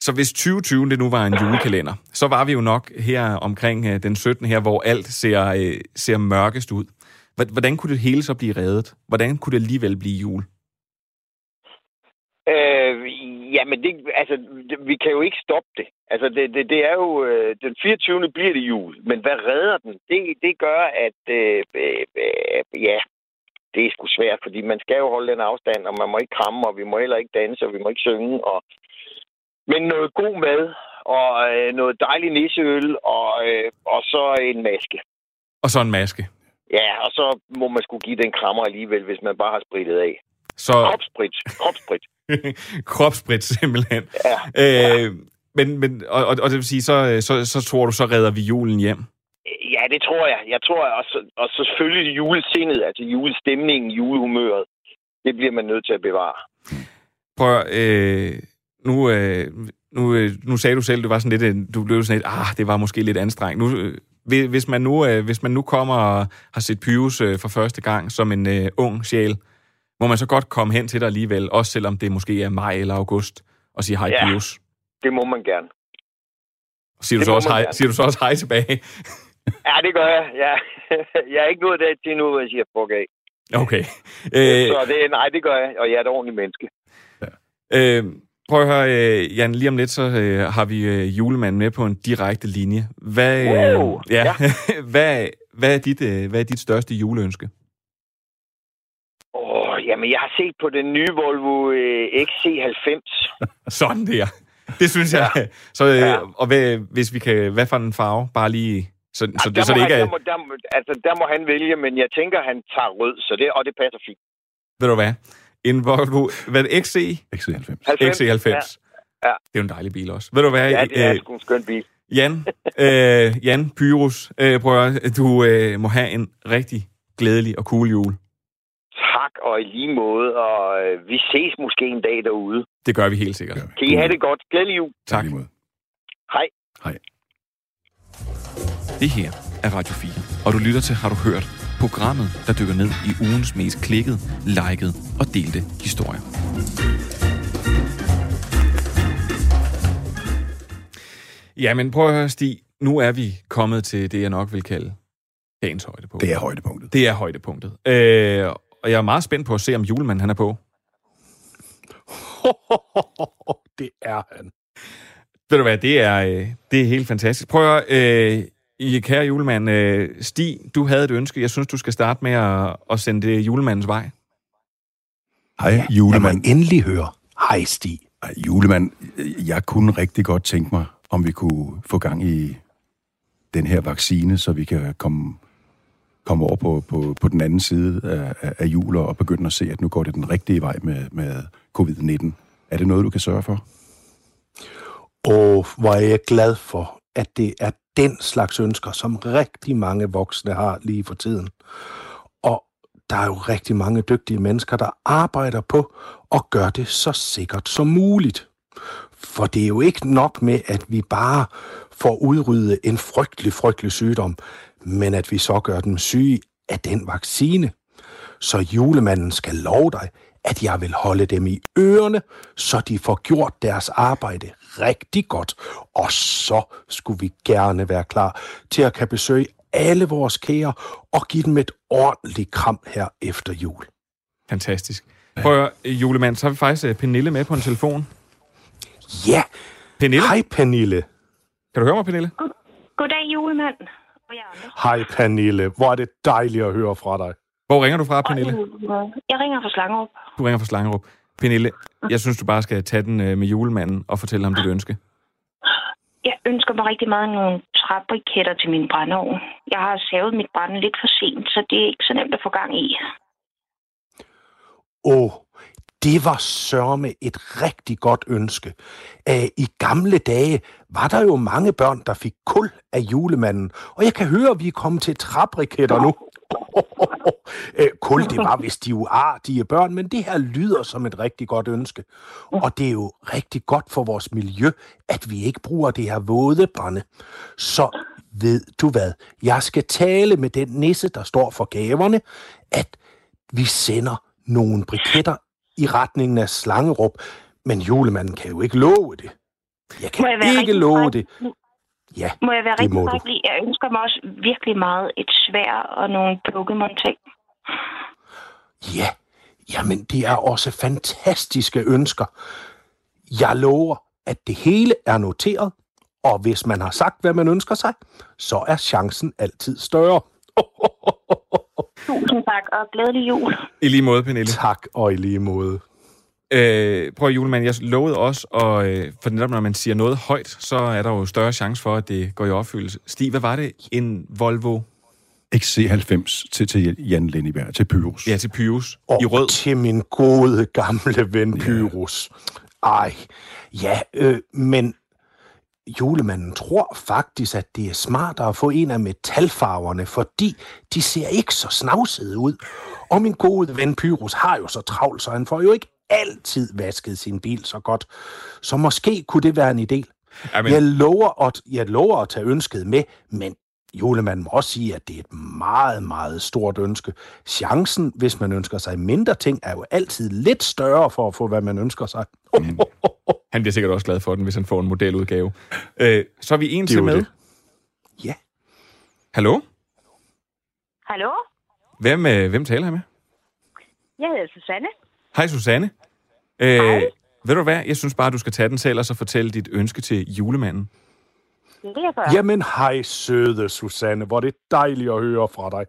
Så hvis 2020 det nu var en julekalender, så var vi jo nok her omkring øh, den 17. her, hvor alt ser, øh, ser mørkest ud. Hvordan kunne det hele så blive reddet? Hvordan kunne det alligevel blive jul? Øh, jamen, det, altså, det, vi kan jo ikke stoppe det. Altså, det, det, det er jo... Øh, den 24. bliver det jul, men hvad redder den? Det, det gør, at... Øh, øh, ja, det er sgu svært, fordi man skal jo holde den afstand, og man må ikke kramme, og vi må heller ikke danse, og vi må ikke synge. Og... Men noget god mad, og øh, noget dejlig nisseøl, og, øh, og så en maske. Og så en maske. Ja, og så må man skulle give den krammer alligevel, hvis man bare har spritet af. Så Kropsprit. Kropsprit. kropsprit simpelthen. Ja. Øh, men, men, og, og, og det vil sige, så, øh, så, så tror du, så redder vi julen hjem? Ja, det tror jeg. Jeg tror, og, så, og så selvfølgelig julesindet, altså julestemningen, julehumøret. Det bliver man nødt til at bevare. Prøv øh, nu, øh, nu, øh, nu sagde du selv, det var sådan lidt, øh, du blev sådan lidt, ah, det var måske lidt anstrengt. Nu, øh, hvis- man nu, øh, hvis man nu kommer og har set Pyrus øh, for første gang som en øh, ung sjæl, må man så godt komme hen til dig alligevel, også selvom det måske er maj eller august, og sige hej Ja. Pyrus. Det må man gerne. Siger du, Det så også hej, gerne. siger du så også hej tilbage? Ja, det gør jeg. Ja. jeg er ikke nået dertil nu, hvor jeg siger, fuck af. Okay. Øh, Så det, nej, det gør jeg, og jeg er et ordentligt menneske. øh, prøv at høre, øh, Jan, lige om lidt, så øh, har vi øh, julemanden med på en direkte linje. Hvad, øh, Wow, ja, ja. hvad, hvad, er dit, øh, hvad er dit største juleønske? Åh, jamen, jeg har set på den nye Volvo øh, XC90. Sådan der. Det synes jeg. Ja. Så, øh, Ja. Og hvad, hvis vi kan, hvad for en farve? Bare lige, så, så, der, det, så må det ikke han, er, der, må, der, altså, der må han vælge, men jeg tænker, han tager rød, så det, og det passer fint. ved du hvad, en Volvo, hvad er det, XC? XC90. 90. XC90. Ja. Ja. Det er jo en dejlig bil også. Ved du hvad, Ja, det er øh, sgu en skøn bil. Jan, øh, Jan Pyrus, øh, prøv at, du øh, må have en rigtig glædelig og cool jul tak, og i lige måde, og øh, vi ses måske en dag derude. Det gør vi helt sikkert. Ja. Kan I have det godt? Glædelig jul. Tak. tak. Hej. Hej. Det her er Radio 4, og du lytter til Har du hørt? Programmet, der dykker ned i ugens mest klikket, liket og delte historier. Ja, men prøv at høre, Stig. Nu er vi kommet til det, jeg nok vil kalde dagens højdepunkt. Det er højdepunktet. Det er højdepunktet. Øh, og jeg er meget spændt på at se, om julemanden han er på. det er han. Ved du hvad, det er, øh, det er helt fantastisk. Prøv at høre, øh, I kære julemand, øh, Stig, du havde et ønske. Jeg synes, du skal starte med at, at sende det julemandens vej. Hej, Lad julemand. mig endelig høre. Hej, Stig. Julemand, jeg kunne rigtig godt tænke mig, om vi kunne få gang i den her vaccine, så vi kan komme, komme over på, på, på den anden side af, af, jul og begynde at se, at nu går det den rigtige vej med, med covid-19. Er det noget, du kan sørge for? Og hvor er jeg glad for, at det er den slags ønsker, som rigtig mange voksne har lige for tiden. Og der er jo rigtig mange dygtige mennesker, der arbejder på at gøre det så sikkert som muligt. For det er jo ikke nok med, at vi bare får udryddet en frygtelig, frygtelig sygdom, men at vi så gør dem syge af den vaccine. Så julemanden skal love dig, at jeg vil holde dem i ørerne, så de får gjort deres arbejde rigtig godt. Og så skulle vi gerne være klar til at kan besøge alle vores kære og give dem et ordentligt kram her efter jul. Fantastisk. Prøv at julemand, så har vi faktisk øh, Pernille med på en telefon. Ja, Pernille, hej Pernille. kan du høre mig, Pernille? Goddag, julemand. Hej Pernille, hvor er det dejligt at høre fra dig. Hvor ringer du fra, Pernille? Jeg ringer fra Slangerup. Du ringer fra Slangerup. Pernille, jeg synes, du bare skal tage den øh, med julemanden og fortælle ham dit ønske. Jeg ønsker mig rigtig meget nogle træbriketter til min brændeovn. Jeg har savet mit brænde lidt for sent, så det er ikke så nemt at få gang i. Åh, det var sørme et rigtig godt ønske. Æh, I gamle dage var der jo mange børn, der fik kul af julemanden, og jeg kan høre, at vi er kommet til træbriketter nu. Æh, kul, det var vist de uartige børn, men det her lyder som et rigtig godt ønske. Og det er jo rigtig godt for vores miljø, at vi ikke bruger det her våde brænde. Så ved du hvad, jeg skal tale med den nisse, der står for gaverne, at vi sender nogle briketter i retningen af Slangerup, men julemanden kan jo ikke love det. Jeg kan jeg ikke rigtig love fræk? det. Ja, Må jeg være det rigtig må du. fræklig? Jeg ønsker mig også virkelig meget et svær og nogle Pokémon-ting. Ja, jamen det er også fantastiske ønsker. Jeg lover, at det hele er noteret, og hvis man har sagt, hvad man ønsker sig, så er chancen altid større. Tusind tak, og glædelig jul. I lige måde, Pernille. Tak, og i lige måde. Øh, prøv at julemand, jeg lovede også, og, øh, for netop når man siger noget højt, så er der jo større chance for, at det går i opfyldelse. Stig, hvad var det? En Volvo? XC90 til, til Jan Lenneberg, til Pyrus. Ja, til Pyrus. Og I rød. til min gode gamle ven Pyrus. Ej, ja, øh, men julemanden tror faktisk, at det er smartere at få en af metalfarverne, fordi de ser ikke så snavsede ud. Og min gode ven Pyrus har jo så travlt, så han får jo ikke altid vasket sin bil så godt. Så måske kunne det være en idé. Jamen, Jeg lover, at, jeg lover at tage ønsket med, men julemanden må også sige, at det er et meget, meget stort ønske. Chancen, hvis man ønsker sig mindre ting, er jo altid lidt større for at få, hvad man ønsker sig. han bliver sikkert også glad for den, hvis han får en modeludgave. Øh, så er vi en til med. det. Ja. Hallo? Hallo? Hvem, øh, hvem taler jeg med? Jeg hedder Susanne. Hej, Susanne. Øh, Hej. Ved du hvad? Jeg synes bare, du skal tage den selv, og så fortælle dit ønske til julemanden. Det det, jeg gør. Jamen, hej søde Susanne, hvor det er dejligt at høre fra dig.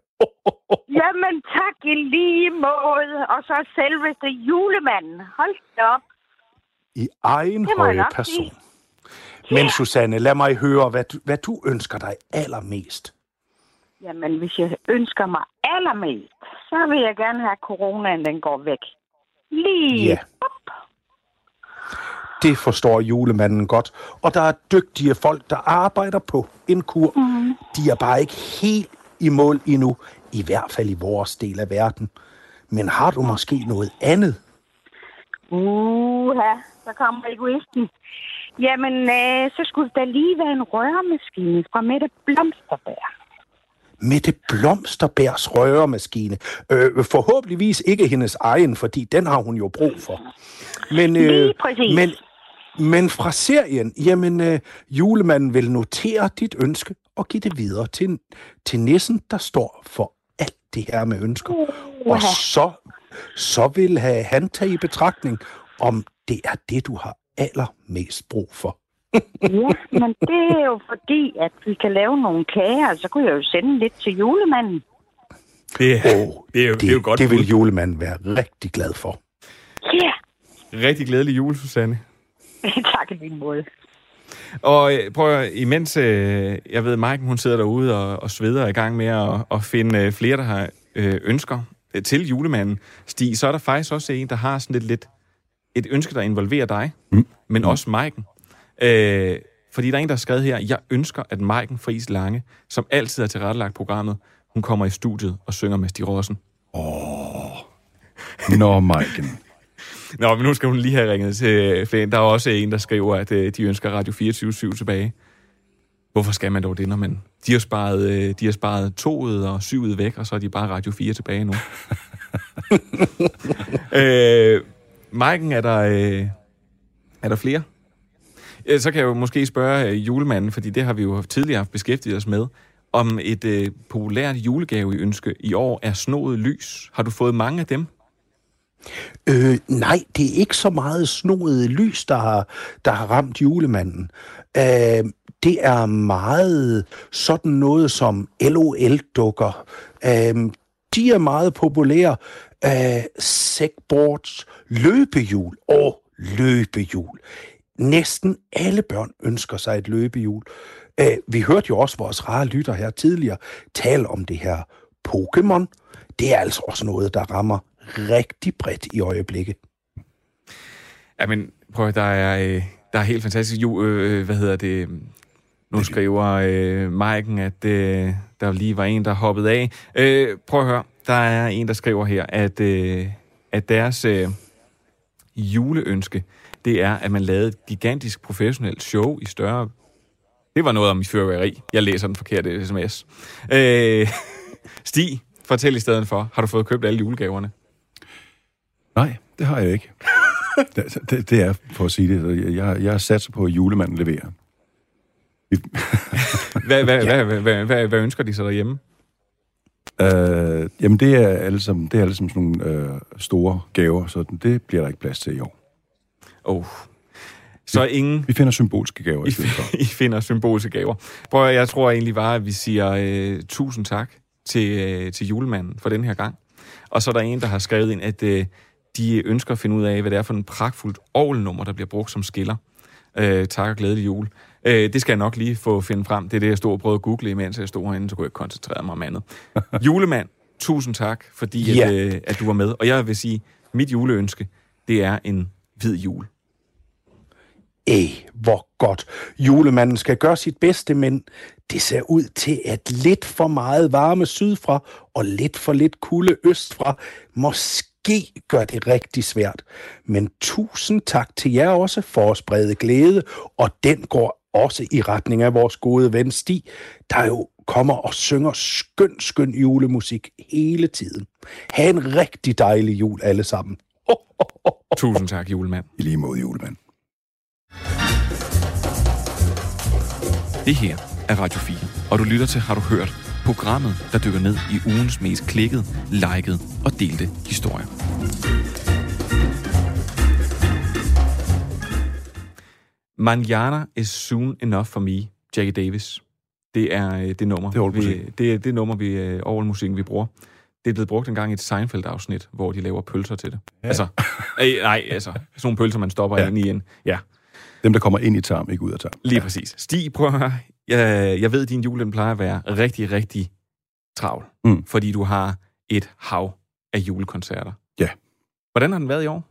Jamen tak i lige måde. Og så selveste julemanden. Hold da op. I egen Det må jeg høje nok person. sige. Men Susanne, lad mig høre, hvad du, hvad du ønsker dig allermest. Jamen, hvis jeg ønsker mig allermest, så vil jeg gerne have, at coronaen den går væk. Lige. Ja. Det forstår julemanden godt. Og der er dygtige folk, der arbejder på en kur. Mm. De er bare ikke helt i mål endnu. I hvert fald i vores del af verden. Men har du måske noget andet? Uha, så kommer egoisten. Jamen, øh, så skulle der lige være en rørmaskine fra Mette Blomsterbær. Mette Blomsterbærs røremaskine. Øh, forhåbentligvis ikke hendes egen, fordi den har hun jo brug for. Men, øh, men Men fra serien, jamen, øh, julemanden vil notere dit ønske og give det videre til, til nissen, der står for alt det her med ønsker. Og så, så vil have, han tage i betragtning, om det er det, du har allermest brug for. Ja, men det er jo fordi, at vi kan lave nogle kager, så kunne jeg jo sende lidt til julemanden. Det, oh, det, er jo, det, det er jo godt Det vil julemanden være rigtig glad for. Ja, Rigtig glædelig jul, Susanne. tak i din måde. Og øh, prøv at, imens øh, jeg ved, Maiken hun sidder derude og, og sveder og er i gang med at, at finde øh, flere, der har øh, ønsker øh, til julemanden, Stig, så er der faktisk også en, der har sådan lidt, lidt et ønske, der involverer dig, mm. men mm. også Maiken. Øh, fordi der er en, der har skrevet her, jeg ønsker, at Maiken Friis Lange, som altid har tilrettelagt programmet, hun kommer i studiet og synger med Stig Rossen. Nå, Maiken. Nå, men nu skal hun lige have ringet til Fæn. Der er også en, der skriver, at øh, de ønsker Radio 24-7 tilbage. Hvorfor skal man dog det, når man... De har sparet, øh, de har sparet toet og syvet væk, og så er de bare Radio 4 tilbage nu. øh, Maiken, er der, øh, er der flere? Øh, så kan jeg jo måske spørge øh, julemanden, fordi det har vi jo tidligere haft beskæftiget os med, om et øh, populært julegaveønske i år er snoet lys. Har du fået mange af dem? Øh, nej, det er ikke så meget snoet lys, der har, der har ramt julemanden. Øh, det er meget sådan noget som LOL-dukker. Øh, de er meget populære. Øh, Segboards, løbehjul og løbehjul. Næsten alle børn ønsker sig et løbehjul. Øh, vi hørte jo også vores rare lytter her tidligere tale om det her Pokémon. Det er altså også noget, der rammer rigtig bredt i øjeblikket. Jamen, prøv at, der er, øh, der er helt fantastisk. Jo, øh, øh, hvad hedder det? Nu skriver øh, Maiken, at øh, der lige var en, der hoppede af. Øh, prøv at høre. Der er en, der skriver her, at, øh, at deres øh, juleønske, det er, at man lavede et gigantisk professionelt show i større... Det var noget om i fyrværkeri. Jeg læser den forkerte sms. Øh, Stig, fortæl i stedet for. Har du fået købt alle julegaverne? Nej, det har jeg ikke. det, det, det er, for at sige det, jeg, jeg satser på, at julemanden leverer. Hvad, hvad, ja. hvad, hvad, hvad, hvad, hvad ønsker de så derhjemme? Øh, jamen, det er alle sammen, det er alle sammen sådan nogle øh, store gaver, så det bliver der ikke plads til i år. Oh. Så ingen... Vi finder symbolske gaver i I. I finder symbolske gaver. Prøv at, jeg tror egentlig bare, at vi siger øh, tusind tak til, øh, til julemanden for den her gang. Og så er der en, der har skrevet ind, at øh, de ønsker at finde ud af, hvad det er for en pragtfuldt orgelnummer, der bliver brugt som skiller. Øh, tak og glædelig jul. Øh, det skal jeg nok lige få finde frem. Det er det, jeg stod og prøvede at google, imens jeg stod herinde, så kunne jeg koncentrere mig om andet. Julemand, tusind tak, fordi Ja. at, øh, at du var med. Og jeg vil sige, mit juleønske, det er en hvid jul. Æh, hvor godt. Julemanden skal gøre sit bedste, men det ser ud til, at lidt for meget varme sydfra og lidt for lidt kulde østfra måske gør det rigtig svært. Men tusind tak til jer også for at sprede glæde, og den går også i retning af vores gode ven Stig, der jo kommer og synger skøn, skøn julemusik hele tiden. Ha' en rigtig dejlig jul alle sammen. Tusind tak, julemand. I lige måde, julemand. Det her er Radio 4, og du lytter til Har du hørt? Programmet, der dykker ned i ugens mest klikkede, likede og delte historier. Manjana is soon enough for me, Jackie Davis. Det er øh, det nummer, Det er vi, det, er det nummer, vi øh, orgelmusikken, vi bruger. Det er blevet brugt en gang i et Seinfeld-afsnit, hvor de laver pølser til det. Ja. Altså, øh, nej, altså, sådan nogle pølser, man stopper. Ja. ind i en... Ja, Dem, der kommer ind i tarm, ikke ud af tarm. Lige ja. præcis. Stig, prøv at høre. Jeg, jeg ved, at din jul den plejer at være rigtig, rigtig travl. Mm. Fordi du har et hav af julekoncerter. Ja. Hvordan har den været i år?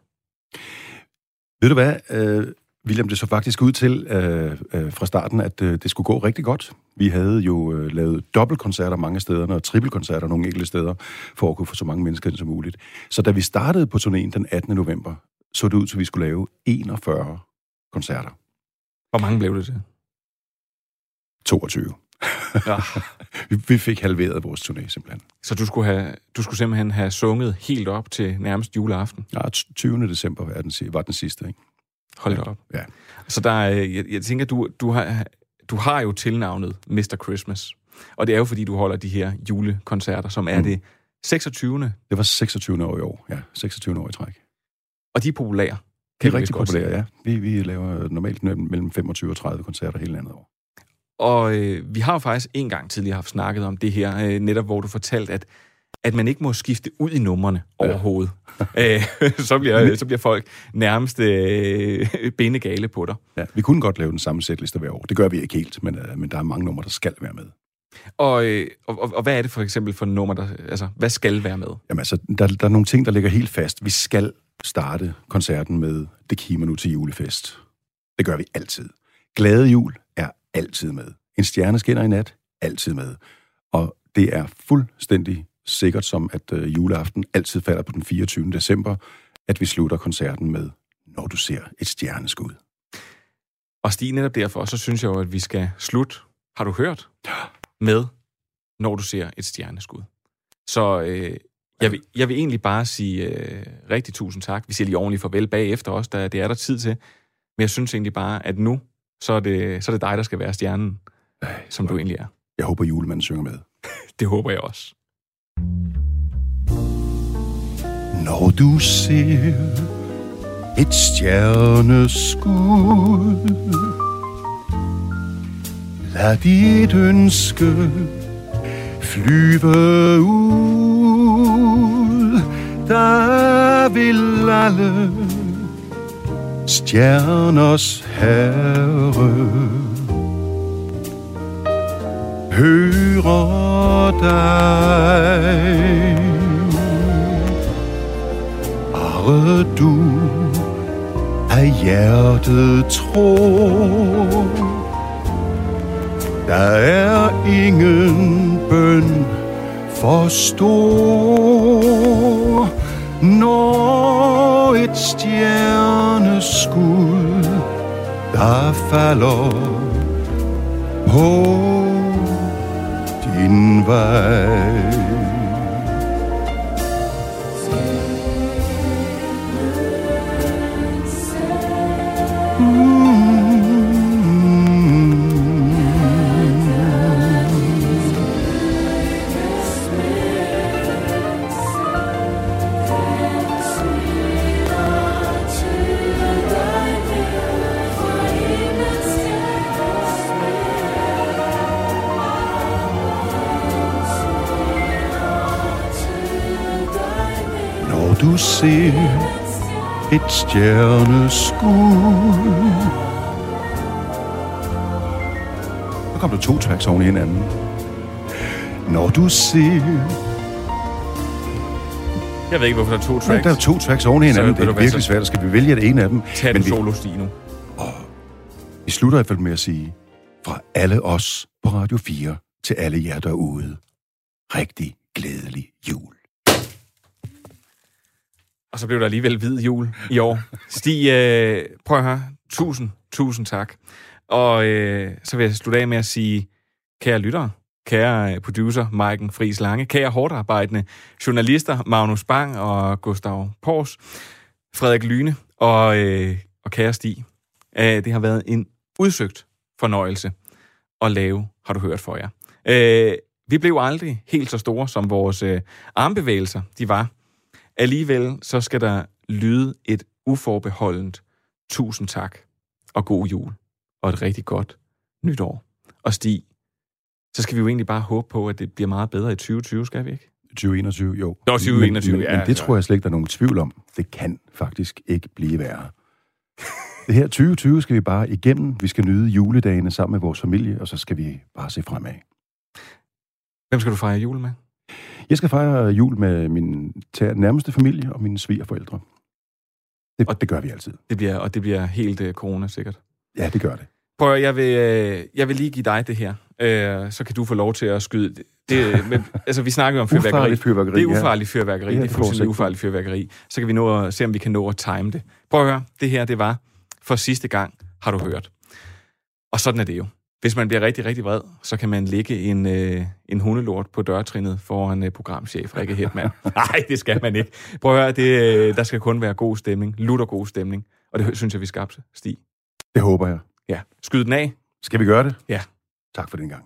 Ved du hvad, øh, William, det så faktisk ud til øh, øh, fra starten, at øh, det skulle gå rigtig godt. Vi havde jo øh, lavet dobbeltkoncerter mange steder, og trippelkoncerter nogle enkelte steder, for at kunne få så mange mennesker ind som muligt. Så da vi startede på turnéen den 18. november, så det ud til, at vi skulle lave 41 koncerter. Hvor mange blev det til? 22. Ja. vi, fik halveret vores turné simpelthen. Så du skulle, have, du skulle simpelthen have sunget helt op til nærmest juleaften? Ja, 20. december var den, var den sidste, ikke? Hold da op. Ja. Så der er, jeg, jeg tænker, du, du, har, du har jo tilnavnet Mr. Christmas. Og det er jo, fordi du holder de her julekoncerter, som er Mm. det 26. Det var 26. år i år, ja. 26. år i træk. Og de er populære. Det kan er vi vist rigtig sige. ja. Vi, vi laver normalt mellem 25 og 30 koncerter hele landet år. Og øh, vi har jo faktisk en gang tidligere haft snakket om det her, øh, netop hvor du fortalte, at, at man ikke må skifte ud i numrene ja. overhovedet. øh, så, bliver, så bliver folk nærmest øh, bindegale på dig. Ja, vi kunne godt lave den samme sætliste hver år. Det gør vi ikke helt, men, øh, men der er mange numre, der skal være med. Og, øh, og, og, og hvad er det for eksempel for nummer, der, altså, hvad skal være med? Jamen altså, der, der er nogle ting, der ligger helt fast. Vi skal starte koncerten med Det kimer nu til julefest. Det gør vi altid. Glade jul er altid med. En stjerne skinner i nat, altid med. Og det er fuldstændig sikkert som, at øh, juleaften altid falder på den 24. december, at vi slutter koncerten med Når du ser et stjerneskud. Og Stig, netop derfor, så synes jeg jo, at vi skal slutte, har du hørt, med Når du ser et stjerneskud. Så øh, jeg, vil, jeg vil egentlig bare sige øh, rigtig tusind tak. Vi siger lige ordentligt farvel bagefter også, da det er der tid til. Men jeg synes egentlig bare, at nu, så er det, så er det dig, der skal være stjernen, som du egentlig er. Jeg håber, julemanden synger med. Det håber jeg også. Når du ser et stjerneskud, lad dit ønske flyve ud. Der vil alle stjerners herre. Høre dig. Bare du af hjertet tror, der er ingen bøn for stor, når et stjerneskud, der falder på din vej. Du ser et stjerneskud. Så kom der to tracks oven i hinanden. Når du ser... Jeg ved ikke, hvorfor der er to Ja, tracks. der er to tracks oven i Så hinanden. ved Det er virkelig så- svært. Skal vi vælge det ene af dem? Tag Men den vi, solo, Stig, nu. vi slutter i hvert fald med at sige, fra alle os på Radio 4 til alle jer derude. Rigtig glædelig jul. Og så blev der alligevel hvid jul i år. Stig, øh, prøv at høre. Tusind, tusind tak. Og øh, så vil jeg slutte af med at sige, kære lyttere, kære øh, producer Maiken Friis Lange, kære hårdarbejdende journalister Magnus Bang og Gustav Pors, Frederik Lyne og, øh, og kære Stig. Øh, det har været en udsøgt fornøjelse at lave, har du hørt for jer. Øh, vi blev aldrig helt så store, som vores øh, armbevægelser de var. Alligevel så skal der lyde et uforbeholdent tusind tak og god jul og et rigtig godt nytår. Og Stig, så skal vi jo egentlig bare håbe på, at det bliver meget bedre i 2020, skal vi ikke? 2021, jo. Nå, 2021, men, men, ja, men det ja. tror jeg slet ikke, der er nogen tvivl om. Det kan faktisk ikke blive værre. Det her 2020 skal vi bare igennem. Vi skal nyde juledagene sammen med vores familie, og så skal vi bare se fremad. Hvem skal du fejre jul med? Jeg skal fejre jul med min nærmeste familie og mine svigerforældre. Det, og det gør vi altid. Det bliver, og det bliver helt øh, corona sikkert. Ja, det gør det. Prøv jeg vil, øh, jeg vil lige give dig det her. Øh, så kan du få lov til at skyde det. det men, altså, vi snakker om fyrværkeri. Ufarligt fyrværkeri, Det er ufarligt fyrværkeri. Ja, det er det får fuldstændig ufarligt fyrværkeri. Så kan vi nå at se, om vi kan nå at time det. Prøv at høre. Det her, det var for sidste gang, har du hørt. Og sådan er det jo. Hvis man bliver rigtig, rigtig vred, så kan man lægge en, øh, en hundelort på dørtrinnet foran øh, programchef Rikke Hetman. Nej, det skal man ikke. Prøv at høre, det, øh, der skal kun være god stemning. Lutter god stemning. Og det synes jeg, vi skabte, Stig. Det håber jeg. Ja. Skyd den af. Skal vi gøre det? Ja. Tak for den gang.